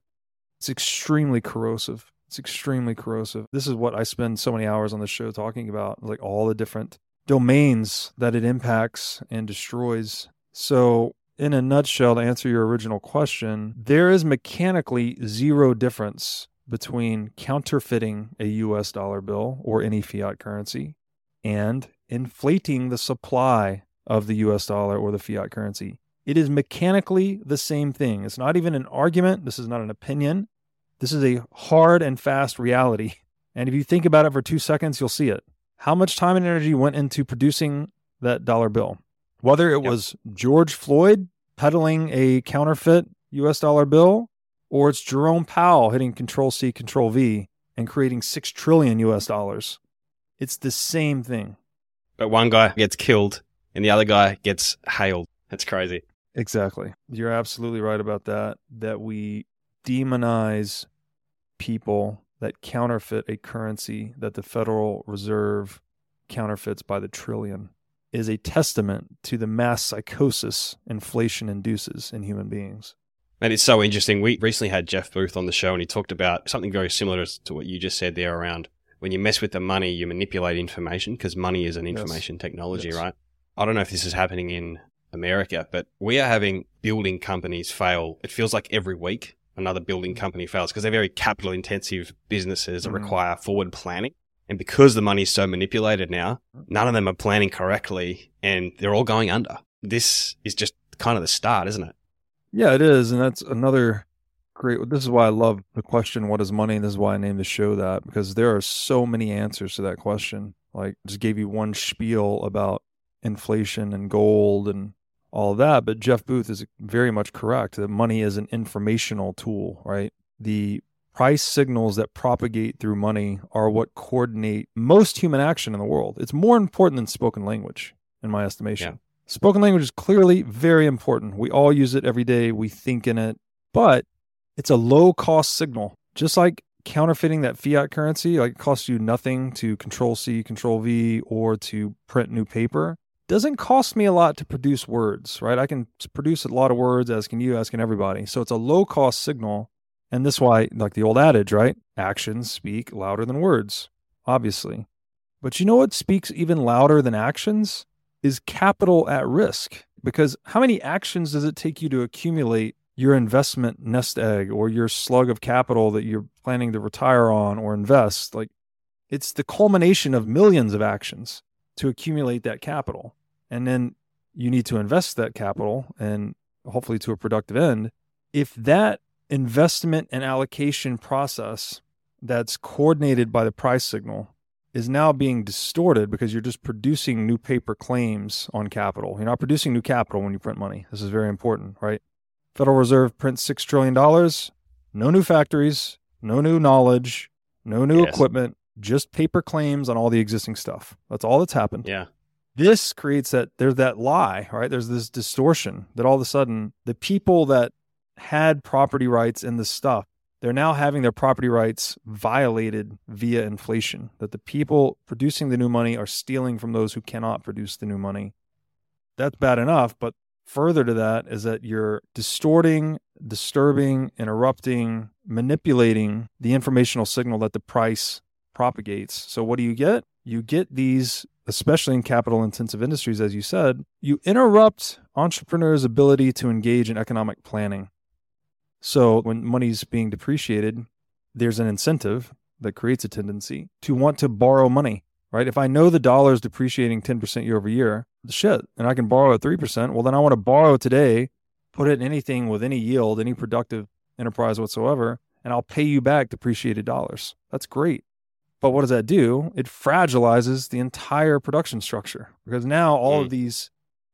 Speaker 3: It's extremely corrosive. It's extremely corrosive. This is what I spend so many hours on the show talking about, like all the different domains that it impacts and destroys. So, in a nutshell, to answer your original question, there is mechanically zero difference between counterfeiting a US dollar bill or any fiat currency and inflating the supply of the US dollar or the fiat currency. It is mechanically the same thing. It's not even an argument. This is not an opinion. This is a hard and fast reality. And if you think about it for two seconds, you'll see it. How much time and energy went into producing that dollar bill? Whether it yep. was George Floyd peddling a counterfeit US dollar bill or it's Jerome Powell hitting Control C, Control V and creating 6 trillion US dollars. It's the same thing.
Speaker 2: But one guy gets killed and the other guy gets hailed. That's crazy.
Speaker 3: Exactly. You're absolutely right about that. That we demonize people that counterfeit a currency that the Federal Reserve counterfeits by the trillion is a testament to the mass psychosis inflation induces in human beings.
Speaker 2: And it's so interesting. We recently had Jeff Booth on the show and he talked about something very similar to what you just said there around when you mess with the money, you manipulate information because money is an information yes. technology, yes. right? I don't know if this is happening in America, but we are having building companies fail. It feels like every week another building company fails because they're very capital intensive businesses that mm. require forward planning. And because the money is so manipulated now, none of them are planning correctly and they're all going under. This is just kind of the start, isn't it?
Speaker 3: Yeah, it is. And that's another great. This is why I love the question, what is money? And this is why I named the show that because there are so many answers to that question. Like, just gave you one spiel about inflation and gold and all that. But Jeff Booth is very much correct that money is an informational tool, right? The price signals that propagate through money are what coordinate most human action in the world. It's more important than spoken language, in my estimation. Yeah. Spoken language is clearly very important. We all use it every day, we think in it, but it's a low cost signal. Just like counterfeiting that fiat currency, like it costs you nothing to control C, control V, or to print new paper doesn't cost me a lot to produce words, right? I can produce a lot of words, as can you, as can everybody. So it's a low cost signal. And this why, like the old adage, right? Actions speak louder than words, obviously. But you know what speaks even louder than actions? Is capital at risk. Because how many actions does it take you to accumulate your investment nest egg or your slug of capital that you're planning to retire on or invest? Like it's the culmination of millions of actions to accumulate that capital. And then you need to invest that capital and hopefully to a productive end. If that investment and allocation process that's coordinated by the price signal is now being distorted because you're just producing new paper claims on capital. You're not producing new capital when you print money. This is very important, right? Federal Reserve prints $6 trillion, no new factories, no new knowledge, no new yes. equipment, just paper claims on all the existing stuff. That's all that's happened.
Speaker 2: Yeah.
Speaker 3: This creates that there's that lie, right? There's this distortion that all of a sudden the people that had property rights in the stuff, they're now having their property rights violated via inflation. That the people producing the new money are stealing from those who cannot produce the new money. That's bad enough, but further to that is that you're distorting, disturbing, interrupting, manipulating the informational signal that the price propagates. So what do you get? You get these, especially in capital intensive industries, as you said, you interrupt entrepreneurs' ability to engage in economic planning. So when money's being depreciated, there's an incentive that creates a tendency to want to borrow money, right? If I know the dollar is depreciating 10% year over year, shit, and I can borrow at 3%, well, then I want to borrow today, put it in anything with any yield, any productive enterprise whatsoever, and I'll pay you back depreciated dollars. That's great. But what does that do? It fragilizes the entire production structure because now all mm. of these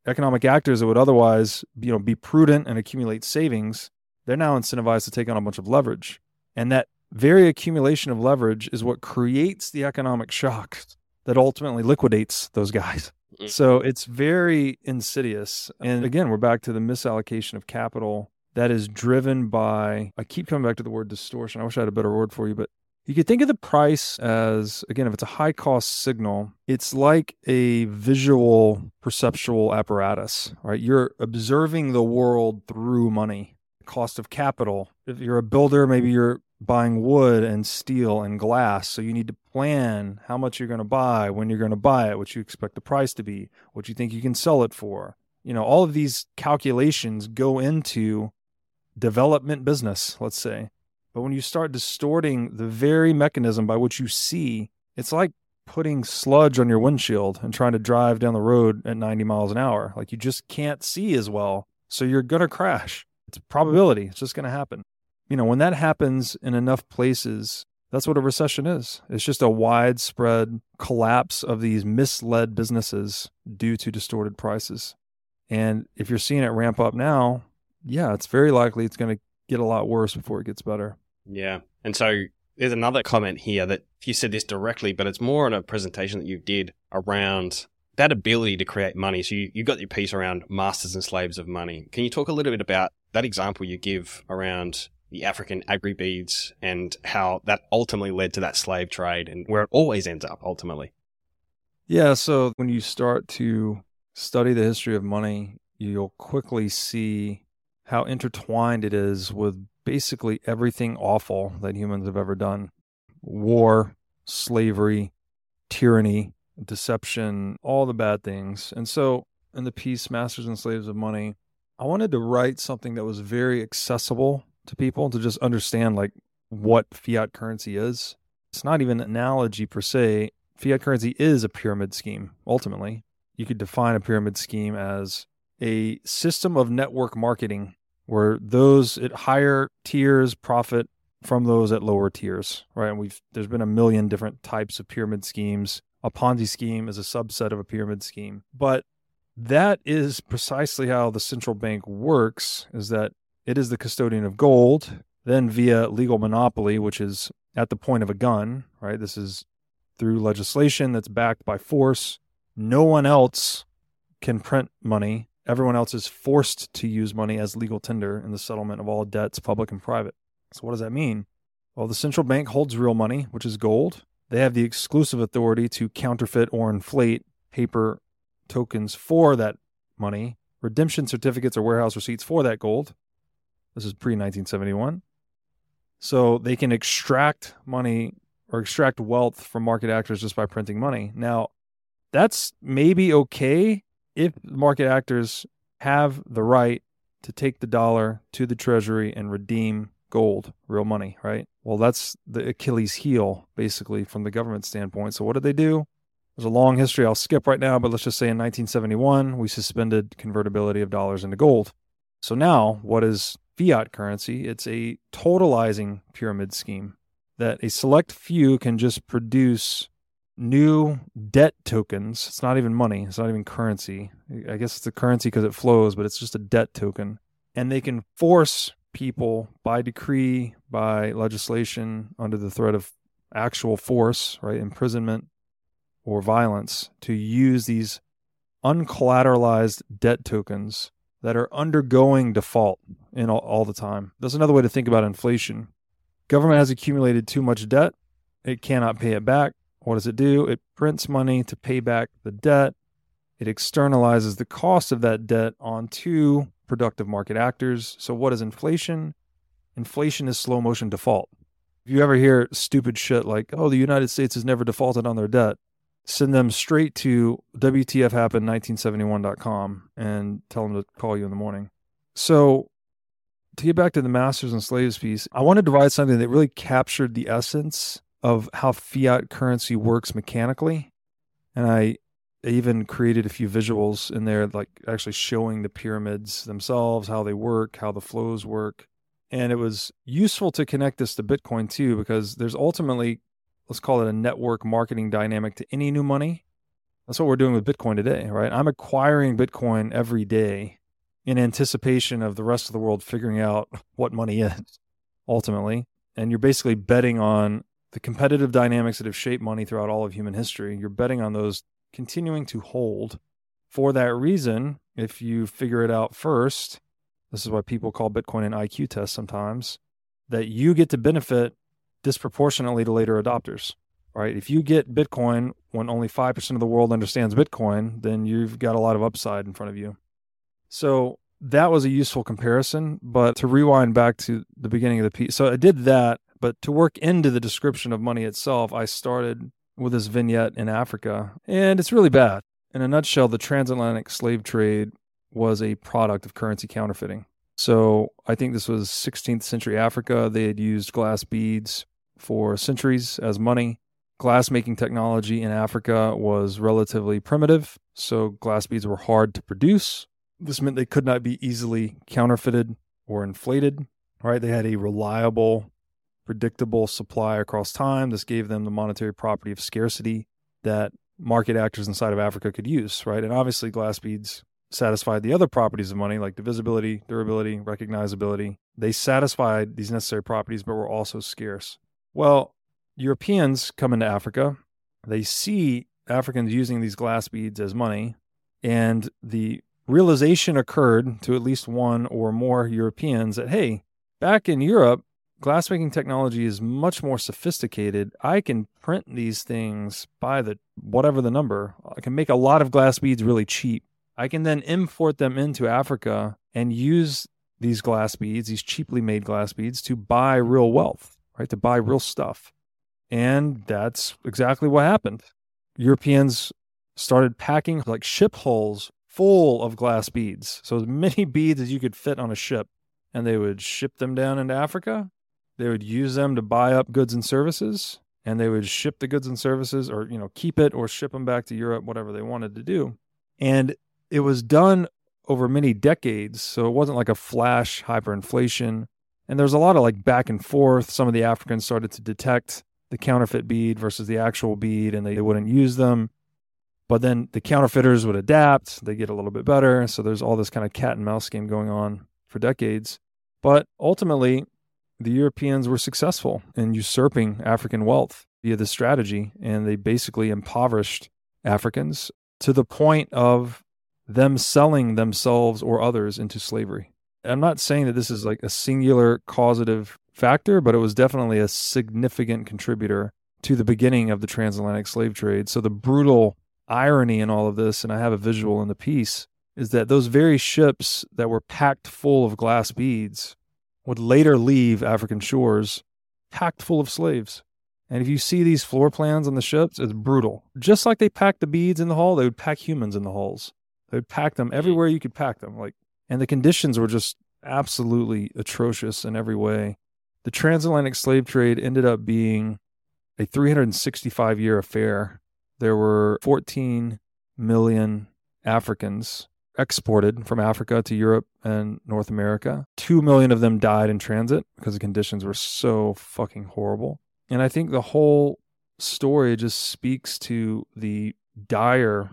Speaker 3: economic actors that would otherwise, you know, be prudent and accumulate savings, they're now incentivized to take on a bunch of leverage. And that very accumulation of leverage is what creates the economic shock that ultimately liquidates those guys.
Speaker 2: Mm.
Speaker 3: So it's very insidious. And again, we're back to the misallocation of capital that is driven by, I keep coming back to the word distortion. I wish I had a better word for you, but you could think of the price as, again, if it's a high cost signal, it's like a visual perceptual apparatus, right? You're observing the world through money, cost of capital. If you're a builder, maybe you're buying wood and steel and glass. So you need to plan how much you're going to buy, when you're going to buy it, what you expect the price to be, what you think you can sell it for. You know, all of these calculations go into development business, let's say. But when you start distorting the very mechanism by which you see, it's like putting sludge on your windshield and trying to drive down the road at 90 miles an hour. Like you just can't see as well. So you're going to crash. It's probability. It's just going to happen you know, when that happens in enough places, that's what a recession is. It's just a widespread collapse of these misled businesses due to distorted prices. And if you're seeing it ramp up now, yeah, it's very likely it's going to get a lot worse before it gets better.
Speaker 2: Yeah. And so there's another comment here that you said this directly, but it's more in a presentation that you did around that ability to create money. So you, you got your piece around masters and slaves of money. Can you talk a little bit about that example you give around the African aggrey beads and how that ultimately led to that slave trade and where it always ends up ultimately.
Speaker 3: Yeah. So when you start to study the history of money, you'll quickly see how intertwined it is with basically everything awful that humans have ever done war, slavery, tyranny, deception, all the bad things. And so in the piece, Masters and Slaves of Money, I wanted to write something that was very accessible to people to just understand like what fiat currency is. It's not even an analogy per se. Fiat currency is a pyramid scheme. Ultimately, you could define a pyramid scheme as a system of network marketing where those at higher tiers profit from those at lower tiers, right? And we've there's been a million different types of pyramid schemes. A Ponzi scheme is a subset of a pyramid scheme. But that is precisely how the central bank works is that it is the custodian of gold, then via legal monopoly, which is at the point of a gun, right? This is through legislation that's backed by force. No one else can print money. Everyone else is forced to use money as legal tender in the settlement of all debts, public and private. So, what does that mean? Well, the central bank holds real money, which is gold. They have the exclusive authority to counterfeit or inflate paper tokens for that money, redemption certificates or warehouse receipts for that gold. This is pre 1971. So they can extract money or extract wealth from market actors just by printing money. Now, that's maybe okay if market actors have the right to take the dollar to the treasury and redeem gold, real money, right? Well, that's the Achilles heel, basically, from the government standpoint. So, what did they do? There's a long history I'll skip right now, but let's just say in 1971, we suspended convertibility of dollars into gold. So, now what is fiat currency, it's a totalizing pyramid scheme that a select few can just produce new debt tokens. It's not even money, it's not even currency. I guess it's a currency because it flows, but it's just a debt token. And they can force people by decree, by legislation, under the threat of actual force, right, imprisonment or violence, to use these uncollateralized debt tokens that are undergoing default in all, all the time. That's another way to think about inflation. Government has accumulated too much debt. It cannot pay it back. What does it do? It prints money to pay back the debt. It externalizes the cost of that debt onto productive market actors. So, what is inflation? Inflation is slow motion default. If you ever hear stupid shit like, oh, the United States has never defaulted on their debt, send them straight to WTFHappened1971.com and tell them to call you in the morning. So, to get back to the masters and slaves piece, I wanted to write something that really captured the essence of how fiat currency works mechanically. And I even created a few visuals in there, like actually showing the pyramids themselves, how they work, how the flows work. And it was useful to connect this to Bitcoin too, because there's ultimately let's call it a network marketing dynamic to any new money. That's what we're doing with Bitcoin today, right? I'm acquiring Bitcoin every day in anticipation of the rest of the world figuring out what money is ultimately. and you're basically betting on the competitive dynamics that have shaped money throughout all of human history. You're betting on those continuing to hold. For that reason, if you figure it out first, this is why people call Bitcoin an IQ test sometimes, that you get to benefit disproportionately to later adopters, right? If you get Bitcoin when only 5% of the world understands Bitcoin, then you've got a lot of upside in front of you. So that was a useful comparison. But to rewind back to the beginning of the piece, so I did that. But to work into the description of money itself, I started with this vignette in Africa, and it's really bad. In a nutshell, the transatlantic slave trade was a product of currency counterfeiting. So I think this was 16th century Africa. They had used glass beads for centuries as money. Glassmaking technology in Africa was relatively primitive, so glass beads were hard to produce. This meant they could not be easily counterfeited or inflated, right? They had a reliable, predictable supply across time. This gave them the monetary property of scarcity that market actors inside of Africa could use, right? And obviously, glass beads satisfied the other properties of money like divisibility, durability, recognizability. They satisfied these necessary properties, but were also scarce. Well, Europeans come into Africa, they see Africans using these glass beads as money, and the realization occurred to at least one or more Europeans that, hey, back in Europe, glassmaking technology is much more sophisticated. I can print these things by the whatever the number. I can make a lot of glass beads really cheap. I can then import them into Africa and use these glass beads, these cheaply made glass beads, to buy real wealth, right? To buy real stuff. And that's exactly what happened. Europeans started packing like ship hulls full of glass beads. So as many beads as you could fit on a ship. And they would ship them down into Africa. They would use them to buy up goods and services. And they would ship the goods and services or, you know, keep it or ship them back to Europe, whatever they wanted to do. And it was done over many decades. So it wasn't like a flash hyperinflation. And there's a lot of like back and forth. Some of the Africans started to detect the counterfeit bead versus the actual bead and they, they wouldn't use them. But then the counterfeiters would adapt, they get a little bit better. So there's all this kind of cat and mouse game going on for decades. But ultimately, the Europeans were successful in usurping African wealth via this strategy, and they basically impoverished Africans to the point of them selling themselves or others into slavery. I'm not saying that this is like a singular causative factor, but it was definitely a significant contributor to the beginning of the transatlantic slave trade. So the brutal irony in all of this, and I have a visual in the piece, is that those very ships that were packed full of glass beads would later leave African shores packed full of slaves. And if you see these floor plans on the ships, it's brutal. Just like they packed the beads in the hull, they would pack humans in the hulls. They would pack them mm-hmm. everywhere you could pack them. Like, and the conditions were just absolutely atrocious in every way. The transatlantic slave trade ended up being a 365 year affair there were 14 million Africans exported from Africa to Europe and North America. 2 million of them died in transit because the conditions were so fucking horrible. And I think the whole story just speaks to the dire,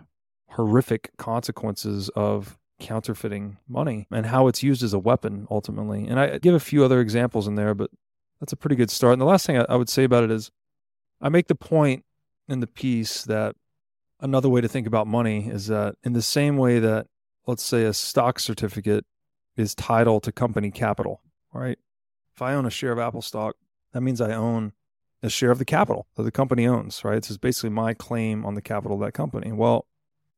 Speaker 3: horrific consequences of counterfeiting money and how it's used as a weapon ultimately. And I give a few other examples in there, but that's a pretty good start. And the last thing I, would say about it is I make the point in the piece that another way to think about money is that in the same way that let's say a stock certificate is title to company capital, right? If I own a share of Apple stock, that means I own a share of the capital that the company owns, right? This is basically my claim on the capital of that company. Well,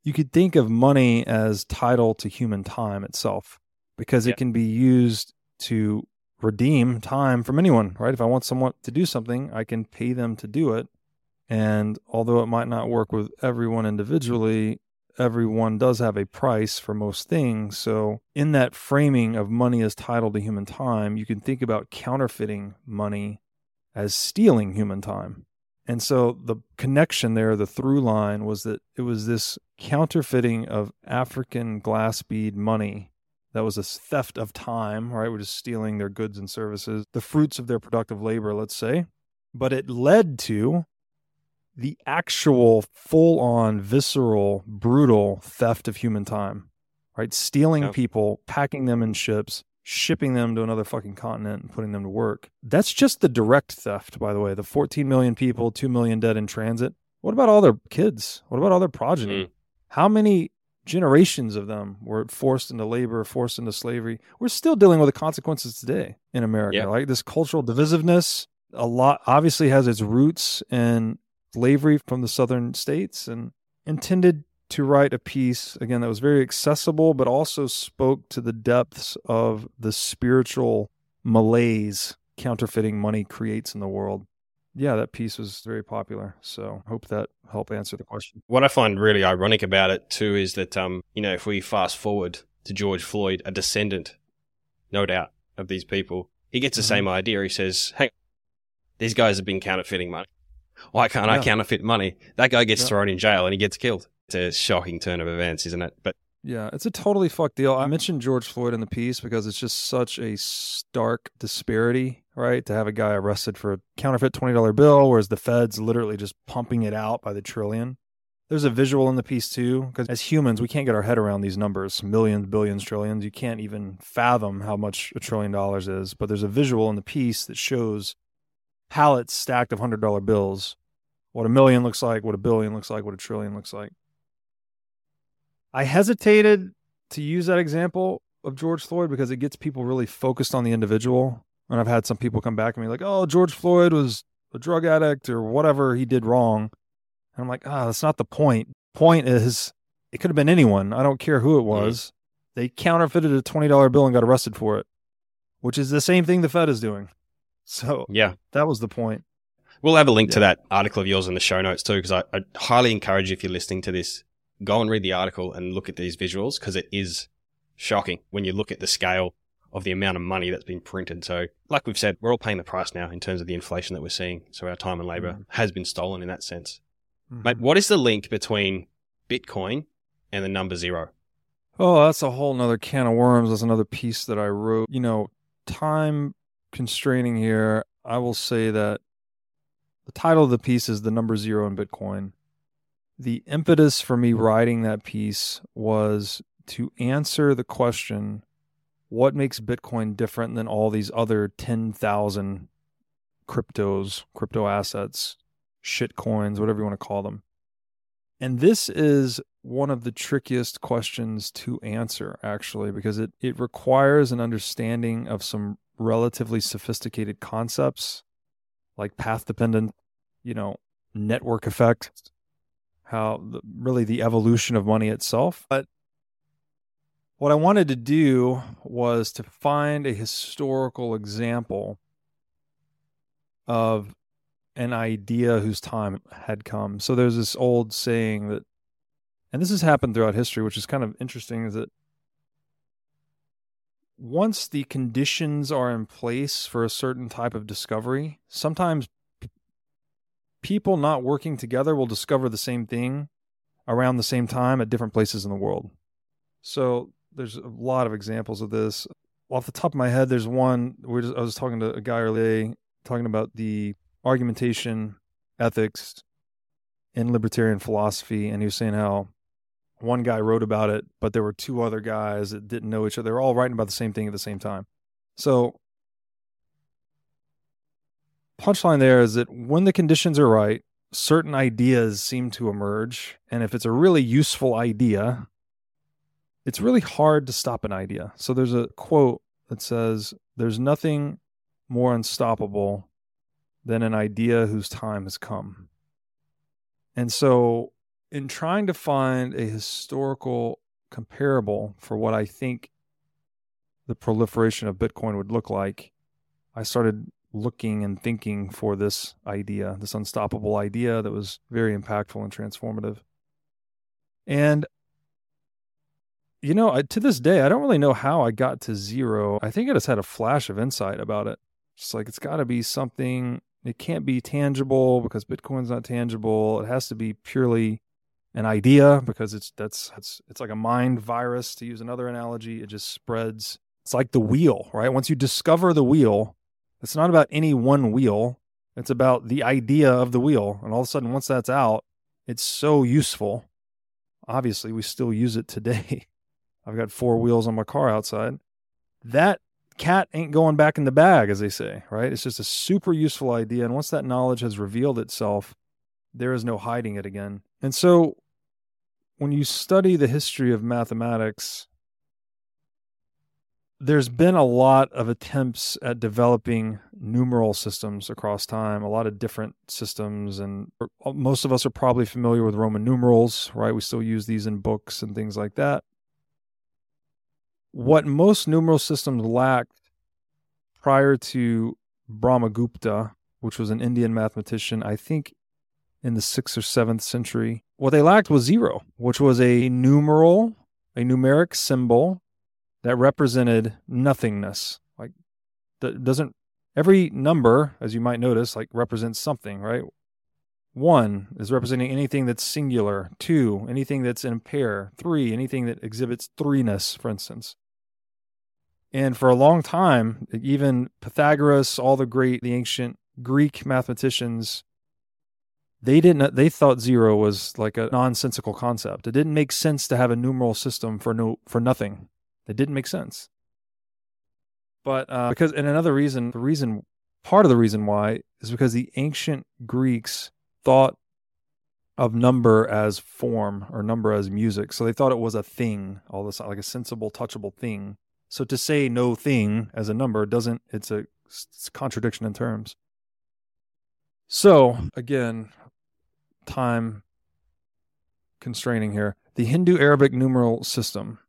Speaker 3: you could think of money as title to human time itself because it can be used to redeem time from anyone, right? If I want someone to do something, I can pay them to do it and although it might not work with everyone individually, everyone does have a price for most things. So, in that framing of money as title to human time, you can think about counterfeiting money as stealing human time. And so the connection there, the through line was that it was this counterfeiting of African glass bead money that was a theft of time, right? We're just stealing their goods and services, the fruits of their productive labor, let's say. But it led to the actual full on visceral brutal theft of human time right stealing people packing them in ships shipping them to another fucking continent and putting them to work. That's just the direct theft, by the way. The 14 million people, 2 million dead in transit. What about all their kids? What about all their progeny?
Speaker 2: Mm.
Speaker 3: How many generations of them were forced into labor, forced into slavery? We're still dealing with the consequences today in America.
Speaker 2: Yeah.
Speaker 3: Like this cultural divisiveness, a lot obviously has its roots in slavery from the southern states and intended to write a piece again that was very accessible but also spoke to the depths of the spiritual malaise counterfeiting money creates in the world yeah that piece was very popular so hope that helped answer the question
Speaker 2: What I find really ironic about it too is that um, you know, if we fast forward to George Floyd, a descendant, no doubt, of these people, he gets the
Speaker 3: Mhm.
Speaker 2: same idea. He says, "Hey, these guys have been counterfeiting money. Why can't I counterfeit money?" That guy gets
Speaker 3: Yeah.
Speaker 2: thrown in jail and he gets killed. It's a shocking turn of events, isn't it? But
Speaker 3: Yeah, it's a totally fucked deal. I mentioned George Floyd in the piece because it's just such a stark disparity, right? To have a guy arrested for a counterfeit $20 bill, whereas the feds literally just pumping it out by the trillion. There's a visual in the piece too, because as humans, we can't get our head around these numbers millions, billions, trillions. You can't even fathom how much a trillion dollars is. But there's a visual in the piece that shows pallets stacked of $100 bills, what a million looks like, what a billion looks like, what a trillion looks like. I hesitated to use that example of George Floyd because it gets people really focused on the individual. And I've had some people come back and be like, oh, George Floyd was a drug addict or whatever he did wrong. And I'm like, ah, that's not the point. Point is, it could have been anyone. I don't care who it was. They counterfeited a $20 bill and got arrested for it, which is the same thing the Fed is doing. So
Speaker 2: yeah,
Speaker 3: that was the point.
Speaker 2: We'll have a link to that article of yours in the show notes too, because I, I highly encourage you if you're listening to this, go and read the article and look at these visuals because it is shocking when you look at the scale of the amount of money that's been printed. So, like we've said, we're all paying the price now in terms of the inflation that we're seeing. So our time and labor
Speaker 3: Mhm.
Speaker 2: has been stolen in that sense.
Speaker 3: Mhm.
Speaker 2: Mate, what is the link between Bitcoin and the number zero?
Speaker 3: Oh, that's a whole nother can of worms. That's another piece that I wrote. You know, time constraining here, I will say that the title of the piece is The Number Zero in Bitcoin. The impetus for me writing that piece was to answer the question what makes Bitcoin different than all these other 10,000 cryptos, crypto assets, shit coins, whatever you want to call them? And this is one of the trickiest questions to answer, actually, because it, it requires an understanding of some relatively sophisticated concepts like path dependent, you know, network effect, how the, really the evolution of money itself. But what I wanted to do was to find a historical example of an idea whose time had come. So there's this old saying that, and this has happened throughout history, which is kind of interesting, is that once the conditions are in place for a certain type of discovery, sometimes people not working together will discover the same thing around the same time at different places in the world. So there's a lot of examples of this. Off the top of my head, there's one. We just, I was talking to a guy earlier, talking about the argumentation, ethics, and libertarian philosophy, and he was saying how one guy wrote about it, but there were two other guys that didn't know each other. They were all writing about the same thing at the same time. So, punchline there is that when the conditions are right, certain ideas seem to emerge, and if it's a really useful idea, it's really hard to stop an idea. So there's a quote that says, "There's nothing more unstoppable than an idea whose time has come." And so, in trying to find a historical comparable for what I think the proliferation of Bitcoin would look like, I started looking and thinking for this idea, this unstoppable idea that was very impactful and transformative. And you know, I, to this day, I don't really know how I got to zero. I think I just had a flash of insight about it. Just like it's got to be something. It can't be tangible because Bitcoin's not tangible. It has to be purely an idea because it's that's it's it's like a mind virus to use another analogy. It just spreads. It's like the wheel, right? Once you discover the wheel, it's not about any one wheel. It's about the idea of the wheel. And all of a sudden, once that's out, it's so useful. Obviously, we still use it today. I've got four wheels on my car outside. That cat ain't going back in the bag, as they say, right? It's just a super useful idea. And once that knowledge has revealed itself, there is no hiding it again. And so when you study the history of mathematics, there's been a lot of attempts at developing numeral systems across time, a lot of different systems. And er, uh, most of us are probably familiar with Roman numerals, right? We still use these in books and things like that. What most numeral systems lacked prior to Brahmagupta, which was an Indian mathematician, I think in the sixth or seventh century, what they lacked was zero, which was a numeral, a numeric symbol that represented nothingness. Like that doesn't every number, as you might notice, like represents something, right? One is representing anything that's singular. Two, anything that's in a pair. Three, anything that exhibits threeness, for instance. And for a long time, even Pythagoras, all the great, the ancient Greek mathematicians, they didn't. They thought zero was like a nonsensical concept. It didn't make sense to have a numeral system for no for nothing. It didn't make sense. But uh, because, and another reason, the reason, part of the reason why is because the ancient Greeks thought of number as form or number as music. So they thought it was a thing, all this like a sensible, touchable thing. So to say no thing as a number doesn't, it's a, it's a contradiction in terms. So again, time constraining here. The Hindu Arabic numeral system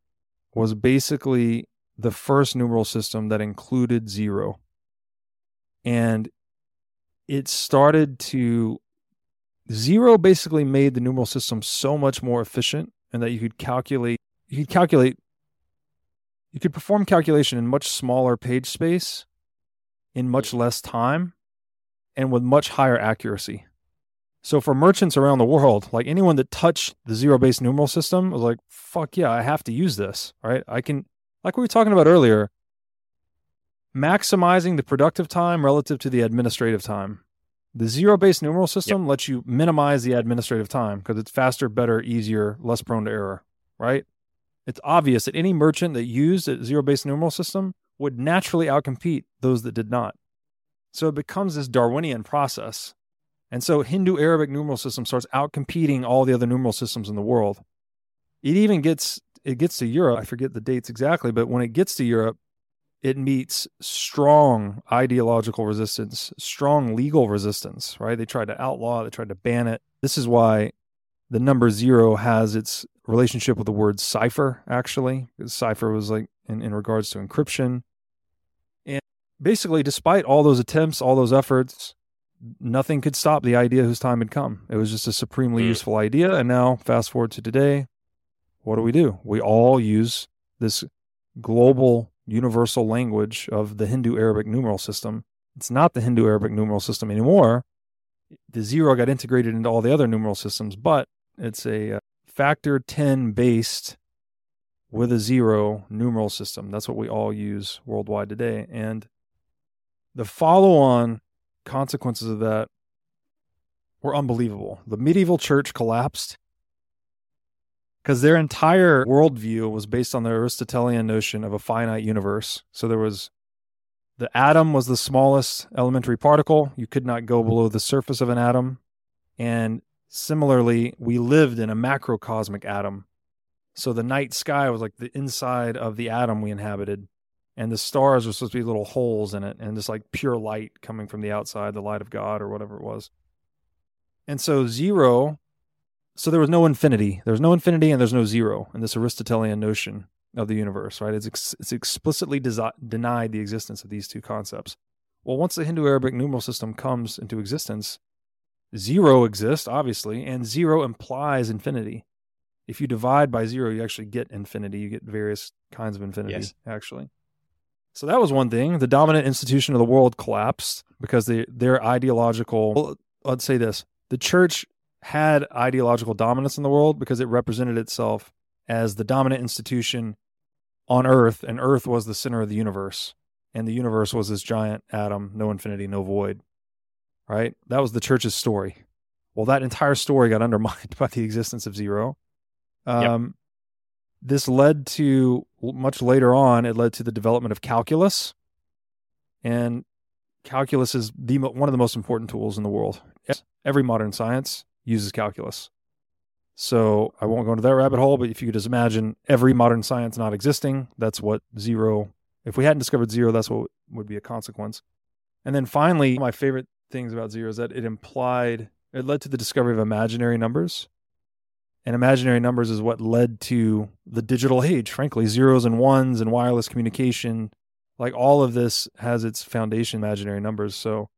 Speaker 3: was basically the first numeral system that included zero. And it started to zero basically made the numeral system so much more efficient and that you could calculate you could calculate you could perform calculation in much smaller page space in much less time and with much higher accuracy. So for merchants around the world, like anyone that touched the zero-based numeral system was like, "Fuck yeah, I have to use this." Right? I can, like we were talking about earlier, maximizing the productive time relative to the administrative time. The zero-based numeral system yep. lets you minimize the administrative time because it's faster, better, easier, less prone to error. Right? It's obvious that any merchant that used a zero-based numeral system would naturally outcompete those that did not. So it becomes this Darwinian process and so Hindu Arabic numeral system starts outcompeting all the other numeral systems in the world. It even gets it gets to Europe. I forget the dates exactly, but when it gets to Europe, it meets strong ideological resistance, strong legal resistance, right? They tried to outlaw, it, they tried to ban it. This is why the number zero has its relationship with the word cipher, actually. Cipher was like in, in regards to encryption. And basically, despite all those attempts, all those efforts, nothing could stop the idea whose time had come. It was just a supremely mm. useful idea. And now, fast forward to today, what do we do? We all use this global universal language of the Hindu Arabic numeral system. It's not the Hindu Arabic numeral system anymore. The zero got integrated into all the other numeral systems, but it's a uh, factor 10 based with a zero numeral system. That's what we all use worldwide today. And the follow on consequences of that were unbelievable. The medieval church collapsed because their entire worldview was based on the Aristotelian notion of a finite universe. So there was the atom was the smallest elementary particle. You could not go below the surface of an atom. And similarly, we lived in a macrocosmic atom. So the night sky was like the inside of the atom we inhabited and the stars were supposed to be little holes in it and just like pure light coming from the outside the light of god or whatever it was. And so zero so there was no infinity. There's no infinity and there's no zero in this aristotelian notion of the universe right? It's, ex- it's explicitly desi- denied the existence of these two concepts. Well once the hindu arabic numeral system comes into existence zero exists obviously and zero implies infinity. If you divide by zero you actually get infinity. You get various kinds of infinity yes. actually so that was one thing. The dominant institution of the world collapsed because they, their ideological, well, let's say this the church had ideological dominance in the world because it represented itself as the dominant institution on earth, and earth was the center of the universe. And the universe was this giant atom, no infinity, no void. Right? That was the church's story. Well, that entire story got undermined by the existence of zero. Um, yep. This led to much later on, it led to the development of calculus, And calculus is the one of the most important tools in the world. Every modern science uses calculus. So I won't go into that rabbit hole, but if you could just imagine every modern science not existing, that's what zero. If we hadn't discovered zero, that's what would be a consequence. And then finally, my favorite things about zero is that it implied it led to the discovery of imaginary numbers. And imaginary numbers is what led to the digital age, frankly, zeros and ones and wireless communication. Like all of this has its foundation imaginary numbers. So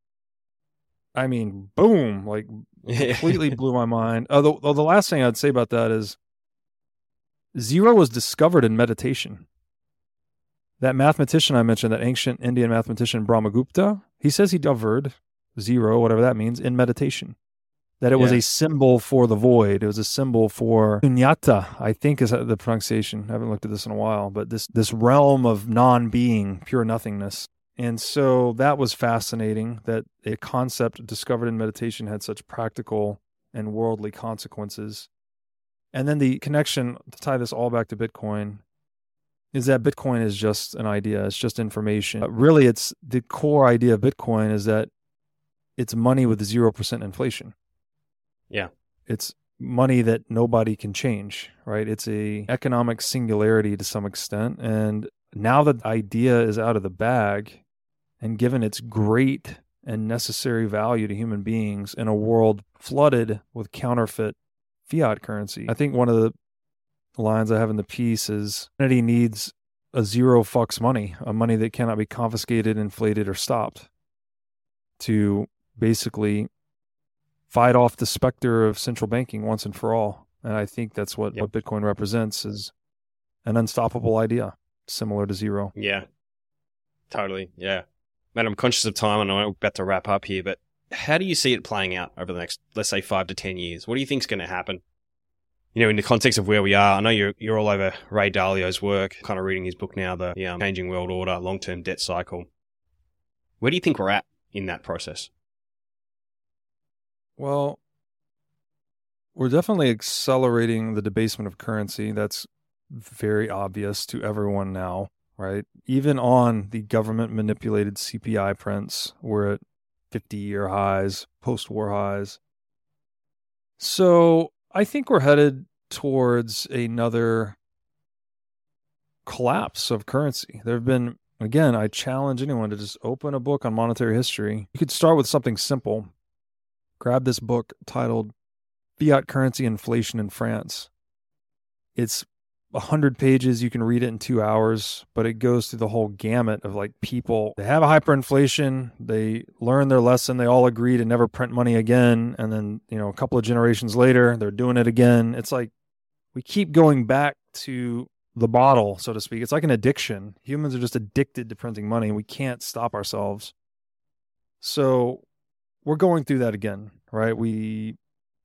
Speaker 3: I mean, boom, like completely blew my mind. Although, although the last thing I'd say about that is zero was discovered in meditation. That mathematician I mentioned, that ancient Indian mathematician Brahmagupta, he says he discovered zero, whatever that means, in meditation. That it was a symbol for the void. It was a symbol for sunyata, I think is the pronunciation. I haven't looked at this in a while, but this this realm of non-being, pure nothingness. And so that was fascinating that a concept discovered in meditation had such practical and worldly consequences. And then the connection to tie this all back to Bitcoin is that Bitcoin is just an idea, it's just information. Really, it's the core idea of Bitcoin is that it's money with 0% inflation.
Speaker 2: Yeah.
Speaker 3: It's money that nobody can change, right? It's a economic singularity to some extent and now that the idea is out of the bag and given its great and necessary value to human beings in a world flooded with counterfeit fiat currency. I think one of the lines I have in the piece is humanity needs a zero fucks money, a money that cannot be confiscated, inflated, or stopped to basically fight off the specter of central banking once and for all. And I think that's what,
Speaker 2: Yep.
Speaker 3: what Bitcoin represents is an unstoppable idea, similar to zero.
Speaker 2: Yeah. Totally. Yeah. Man, I'm conscious of time and I'm about to wrap up here, but how do you see it playing out over the next, let's say, five to 10 years? What do you think is going to happen? You know, in the context of where we are, I know you're, you're all over Ray Dalio's work, kind of reading his book now, The um, Changing World Order, Long Term Debt Cycle. Where do you think we're at in that process?
Speaker 3: Well, we're definitely accelerating the debasement of currency. That's very obvious to everyone now, right? Even on the government manipulated CPI prints, we're at 50 year highs, post war highs. So I think we're headed towards another collapse of currency. There have been, again, I challenge anyone to just open a book on monetary history. You could start with something simple grab this book titled Fiat Currency Inflation in France. It's a hundred pages. You can read it in two hours, but it goes through the whole gamut of like people. They have a hyperinflation. They learn their lesson. They all agree to never print money again. And then, you know, a couple of generations later, they're doing it again. It's like we keep going back to the bottle, so to speak. It's like an addiction. Humans are just addicted to printing money and we can't stop ourselves. So we're going through that again, right? We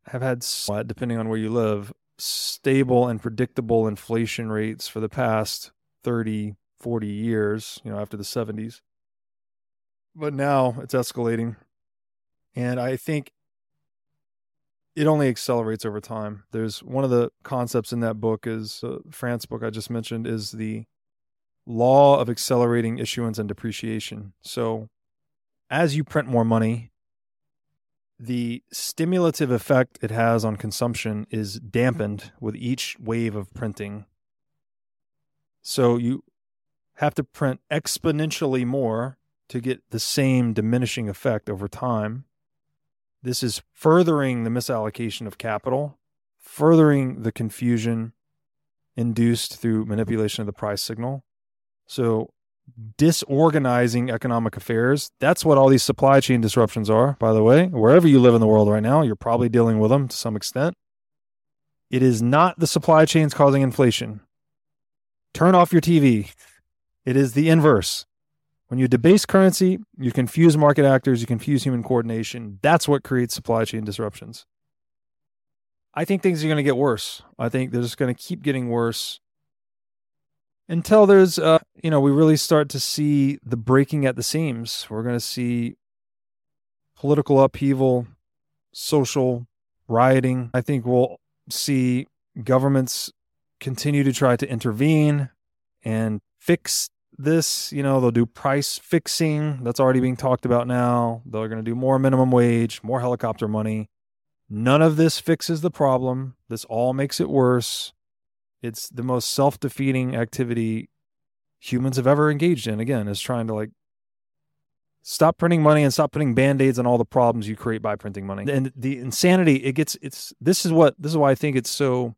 Speaker 3: have had, depending on where you live, stable and predictable inflation rates for the past 30, 40 years, you know, after the 70s. But now it's escalating. And I think it only accelerates over time. There's one of the concepts in that book is uh, France book I just mentioned is the law of accelerating issuance and depreciation. So as you print more money, the stimulative effect it has on consumption is dampened with each wave of printing. So you have to print exponentially more to get the same diminishing effect over time. This is furthering the misallocation of capital, furthering the confusion induced through manipulation of the price signal. So disorganizing economic affairs. That's what all these supply chain disruptions are, by the way. Wherever you live in the world right now, you're probably dealing with them to some extent. It is not the supply chains causing inflation. Turn off your TV. It is the inverse. When you debase currency, you confuse market actors, you confuse human coordination. That's what creates supply chain disruptions. I think things are going to get worse. I think they're just going to keep getting worse until there's uh you know we really start to see the breaking at the seams we're going to see political upheaval social rioting i think we'll see governments continue to try to intervene and fix this, you know, they'll do price fixing. That's already being talked about now. They're going to do more minimum wage, more helicopter money. None of this fixes the problem. This all makes it worse. It's the most self defeating activity humans have ever engaged in. Again, is trying to like stop printing money and stop putting band-aids on all the problems you create by printing money. And the insanity, it gets it's this is what this is why I think it's so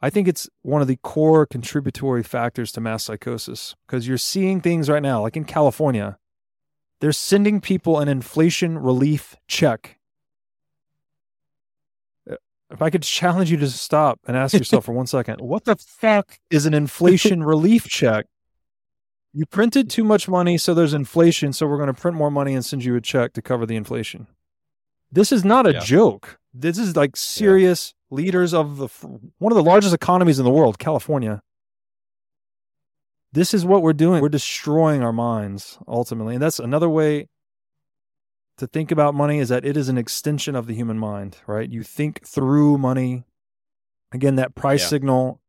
Speaker 3: I think it's one of the core contributory factors to mass psychosis because you're seeing things right now, like in California, they're sending people an inflation relief check. If I could challenge you to stop and ask yourself for one second, what the fuck is an inflation relief check? You printed too much money, so there's inflation, so we're going to print more money and send you a check to cover the inflation. This is not a
Speaker 2: Yeah.
Speaker 3: joke. This is like serious leaders of the one of the largest economies in the world, California. This is what we're doing. We're destroying our minds ultimately. And that's another way to think about money is that it is an extension of the human mind, right? You think through money. Again, that price
Speaker 2: Yeah.
Speaker 3: signal.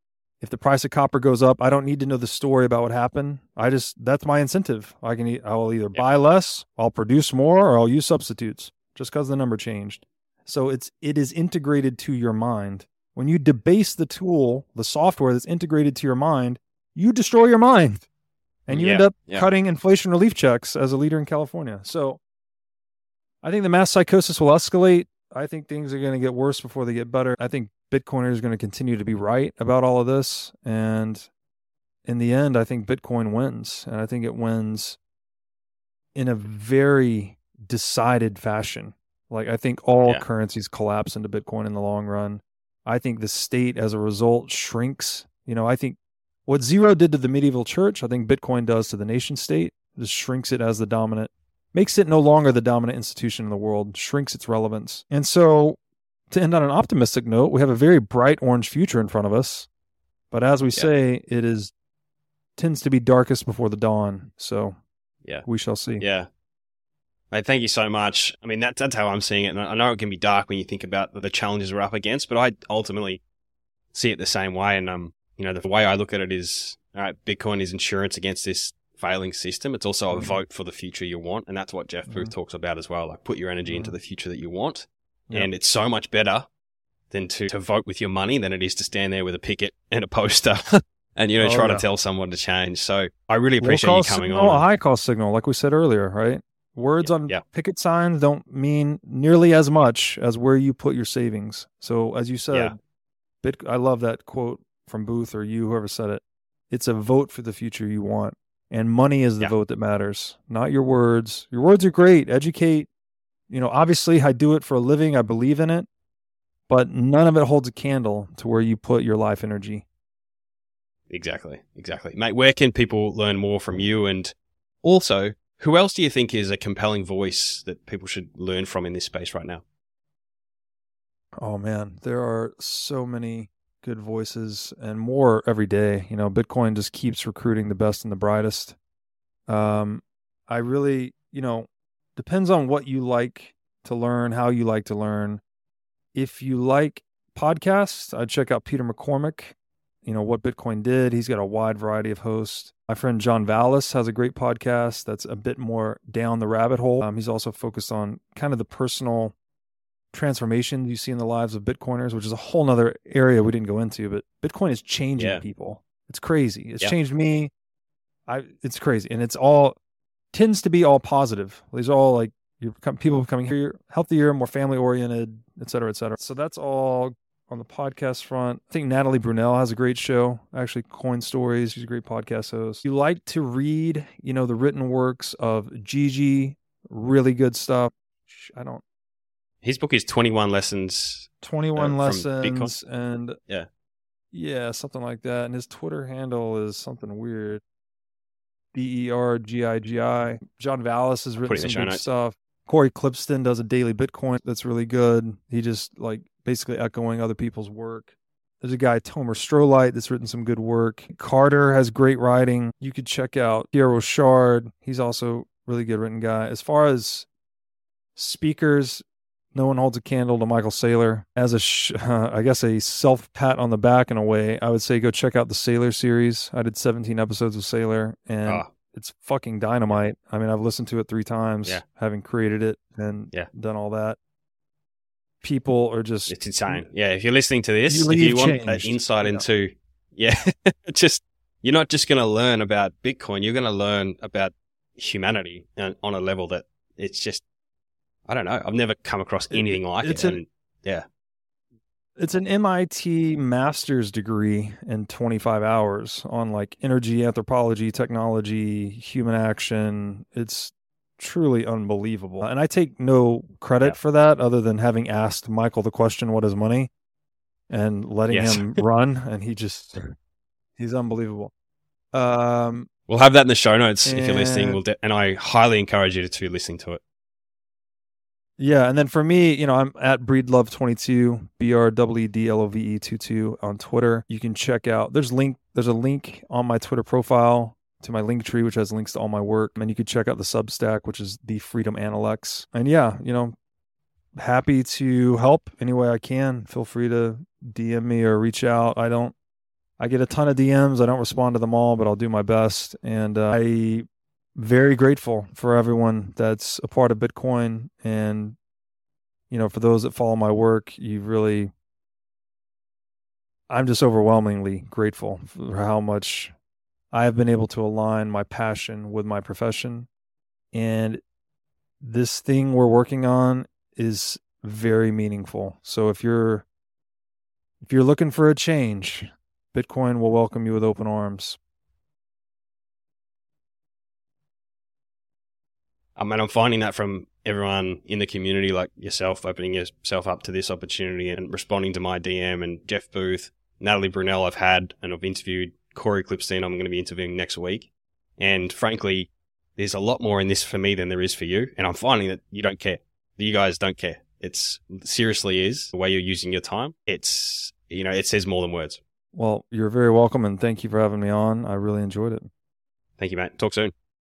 Speaker 3: If the price of copper goes up, I don't need to know the story about what happened. I just that's my incentive. I can I will either buy less, I'll produce more, or I'll use substitutes just because the number changed. So it's it is integrated to your mind. When you debase the tool, the software that's integrated to your mind, you destroy your mind. And you end up
Speaker 2: yeah.
Speaker 3: cutting inflation relief checks as a leader in California. So I think the mass psychosis will escalate. I think things are going to get worse before they get better. I think Bitcoiners are going to continue to be right about all of this. And in the end, I think Bitcoin wins. And I think it wins in a very decided fashion. Like, I think all
Speaker 2: Yeah.
Speaker 3: currencies collapse into Bitcoin in the long run. I think the state, as a result, shrinks. You know, I think what zero did to the medieval church, I think Bitcoin does to the nation state. Just shrinks it as the dominant, makes it no longer the dominant institution in the world, shrinks its relevance. And so, to end on an optimistic note, we have a very bright orange future in front of us. But as we
Speaker 2: Yeah.
Speaker 3: say, it is tends to be darkest before the dawn. So,
Speaker 2: Yeah.
Speaker 3: we shall see.
Speaker 2: Yeah. Mate, thank you so much. I mean, that's, that's how I'm seeing it. And I I know it can be dark when you think about the challenges we're up against, but I ultimately see it the same way. And, um, you know, the way I look at it is, all right, Bitcoin is insurance against this failing system. It's also a
Speaker 3: Mhm.
Speaker 2: vote for the future you want. And that's what Jeff Booth
Speaker 3: Mhm.
Speaker 2: talks about as well. Like, put your energy into
Speaker 3: Mhm.
Speaker 2: the future that you want.
Speaker 3: Yeah.
Speaker 2: And it's so much better than to, to vote with your money than it is to stand there with a picket and a poster and, you know,
Speaker 3: Oh,
Speaker 2: try
Speaker 3: yeah.
Speaker 2: to tell someone to change. So I really appreciate you coming
Speaker 3: signal, a high cost signal, like we said earlier, right? Words
Speaker 2: Yeah,
Speaker 3: on
Speaker 2: yeah.
Speaker 3: picket signs don't mean nearly as much as where you put your savings. So, as you said,
Speaker 2: Yeah.
Speaker 3: Bit, I love that quote from Booth or you, whoever said it. It's a vote for the future you want. And money is the
Speaker 2: Yeah.
Speaker 3: vote that matters, not your words. Your words are great. Educate. You know, obviously, I do it for a living. I believe in it. But none of it holds a candle to where you put your life energy.
Speaker 2: Exactly, exactly. Mate, where can people learn more from you? And also, who else do you think is a compelling voice that people should learn from in this space right now?
Speaker 3: Oh man, there are so many good voices and more every day. You know, Bitcoin just keeps recruiting the best and the brightest. Um, I really, you know, depends on what you like to learn, how you like to learn. If you like podcasts, I'd check out Peter McCormick. You know what Bitcoin did. He's got a wide variety of hosts. My friend John Vallis has a great podcast that's a bit more down the rabbit hole. Um, he's also focused on kind of the personal transformation you see in the lives of Bitcoiners, which is a whole nother area we didn't go into, but Bitcoin is changing
Speaker 2: Yeah.
Speaker 3: people. It's crazy. It's
Speaker 2: Yeah.
Speaker 3: changed me. I it's crazy. And it's all tends to be all positive. These are all like you become people becoming here, healthier, more family oriented, et cetera, et cetera. So that's all on the podcast front. I think Natalie Brunell has a great show, actually Coin Stories. She's a great podcast host. You like to read, you know, the written works of Gigi, really good stuff. I don't
Speaker 2: His book is 21 Lessons.
Speaker 3: 21
Speaker 2: Uh,
Speaker 3: lessons and
Speaker 2: Yeah.
Speaker 3: yeah something like that. And his twitter handle is something weird. D-e-r-g-i-g-i john vallis has written
Speaker 2: Put it in the
Speaker 3: some good stuff. Corey Klippsten does a daily bitcoin that's really good. He just like basically echoing other people's work. There's a guy tomer strolight that's written some good work. Carter has great writing. You could check out pierre rochard. He's also really good written guy. As far as speakers No one holds a candle to Michael Saylor. As a, sh- uh, I guess, a self pat on the back in a way, I would say go check out the Saylor series. I did 17 episodes of Saylor, and
Speaker 2: Ah.
Speaker 3: it's fucking dynamite. I mean, I've listened to it three times,
Speaker 2: Yeah.
Speaker 3: having created it and
Speaker 2: Yeah.
Speaker 3: done all that. People are just
Speaker 2: It's insane. Yeah, if you're listening to this,
Speaker 3: You
Speaker 2: if you want an
Speaker 3: changed.
Speaker 2: insight
Speaker 3: Yeah.
Speaker 2: into, yeah, just you're not just going to learn about Bitcoin. You're going to learn about humanity on on a level that it's just, I don't know. I've never come across anything like
Speaker 3: it's
Speaker 2: it.
Speaker 3: an-
Speaker 2: and yeah,
Speaker 3: it's an MIT master's degree in 25 hours on like energy anthropology, technology, human action. It's truly unbelievable. And I take no credit
Speaker 2: Yeah.
Speaker 3: for that other than having asked Michael the question, what is money? And letting
Speaker 2: Yes.
Speaker 3: him run. And he just, he's unbelievable. Um,
Speaker 2: we'll have that in the show notes if you're listening.
Speaker 3: And-
Speaker 2: We'll de- and I highly encourage you to, to listen to it.
Speaker 3: Yeah, and then for me, you know, I'm at breedlove22, B R W D L O V E 22 on Twitter. You can check out. There's link. There's a link on my Twitter profile to my link tree, which has links to all my work, and you can check out the Substack, which is the Freedom Analects. And yeah, you know, happy to help any way I can. Feel free to DM me or reach out. I don't. I get a ton of DMs. I don't respond to them all, but I'll do my best. And uh, I very grateful for everyone that's a part of Bitcoin. And you know for those that follow my work you really I'm just overwhelmingly grateful for how much I have been able to align my passion with my profession. And this thing we're working on is very meaningful. So if you're if you're looking for a change Bitcoin will welcome you with open arms Um,
Speaker 2: I mean, I'm finding that from everyone in the community, like yourself, opening yourself up to this opportunity and responding to my DM and Jeff Booth, Natalie Brunell, I've had and I've interviewed Corey Klippsten. I'm going to be interviewing next week. And frankly, there's a lot more in this for me than there is for you. And I'm finding that you don't care. You guys don't care. It's seriously is the way you're using your time. It's, you know, it says more than words.
Speaker 3: Well, you're very welcome and thank you for having me on. I really enjoyed it.
Speaker 2: Thank you, mate. Talk soon.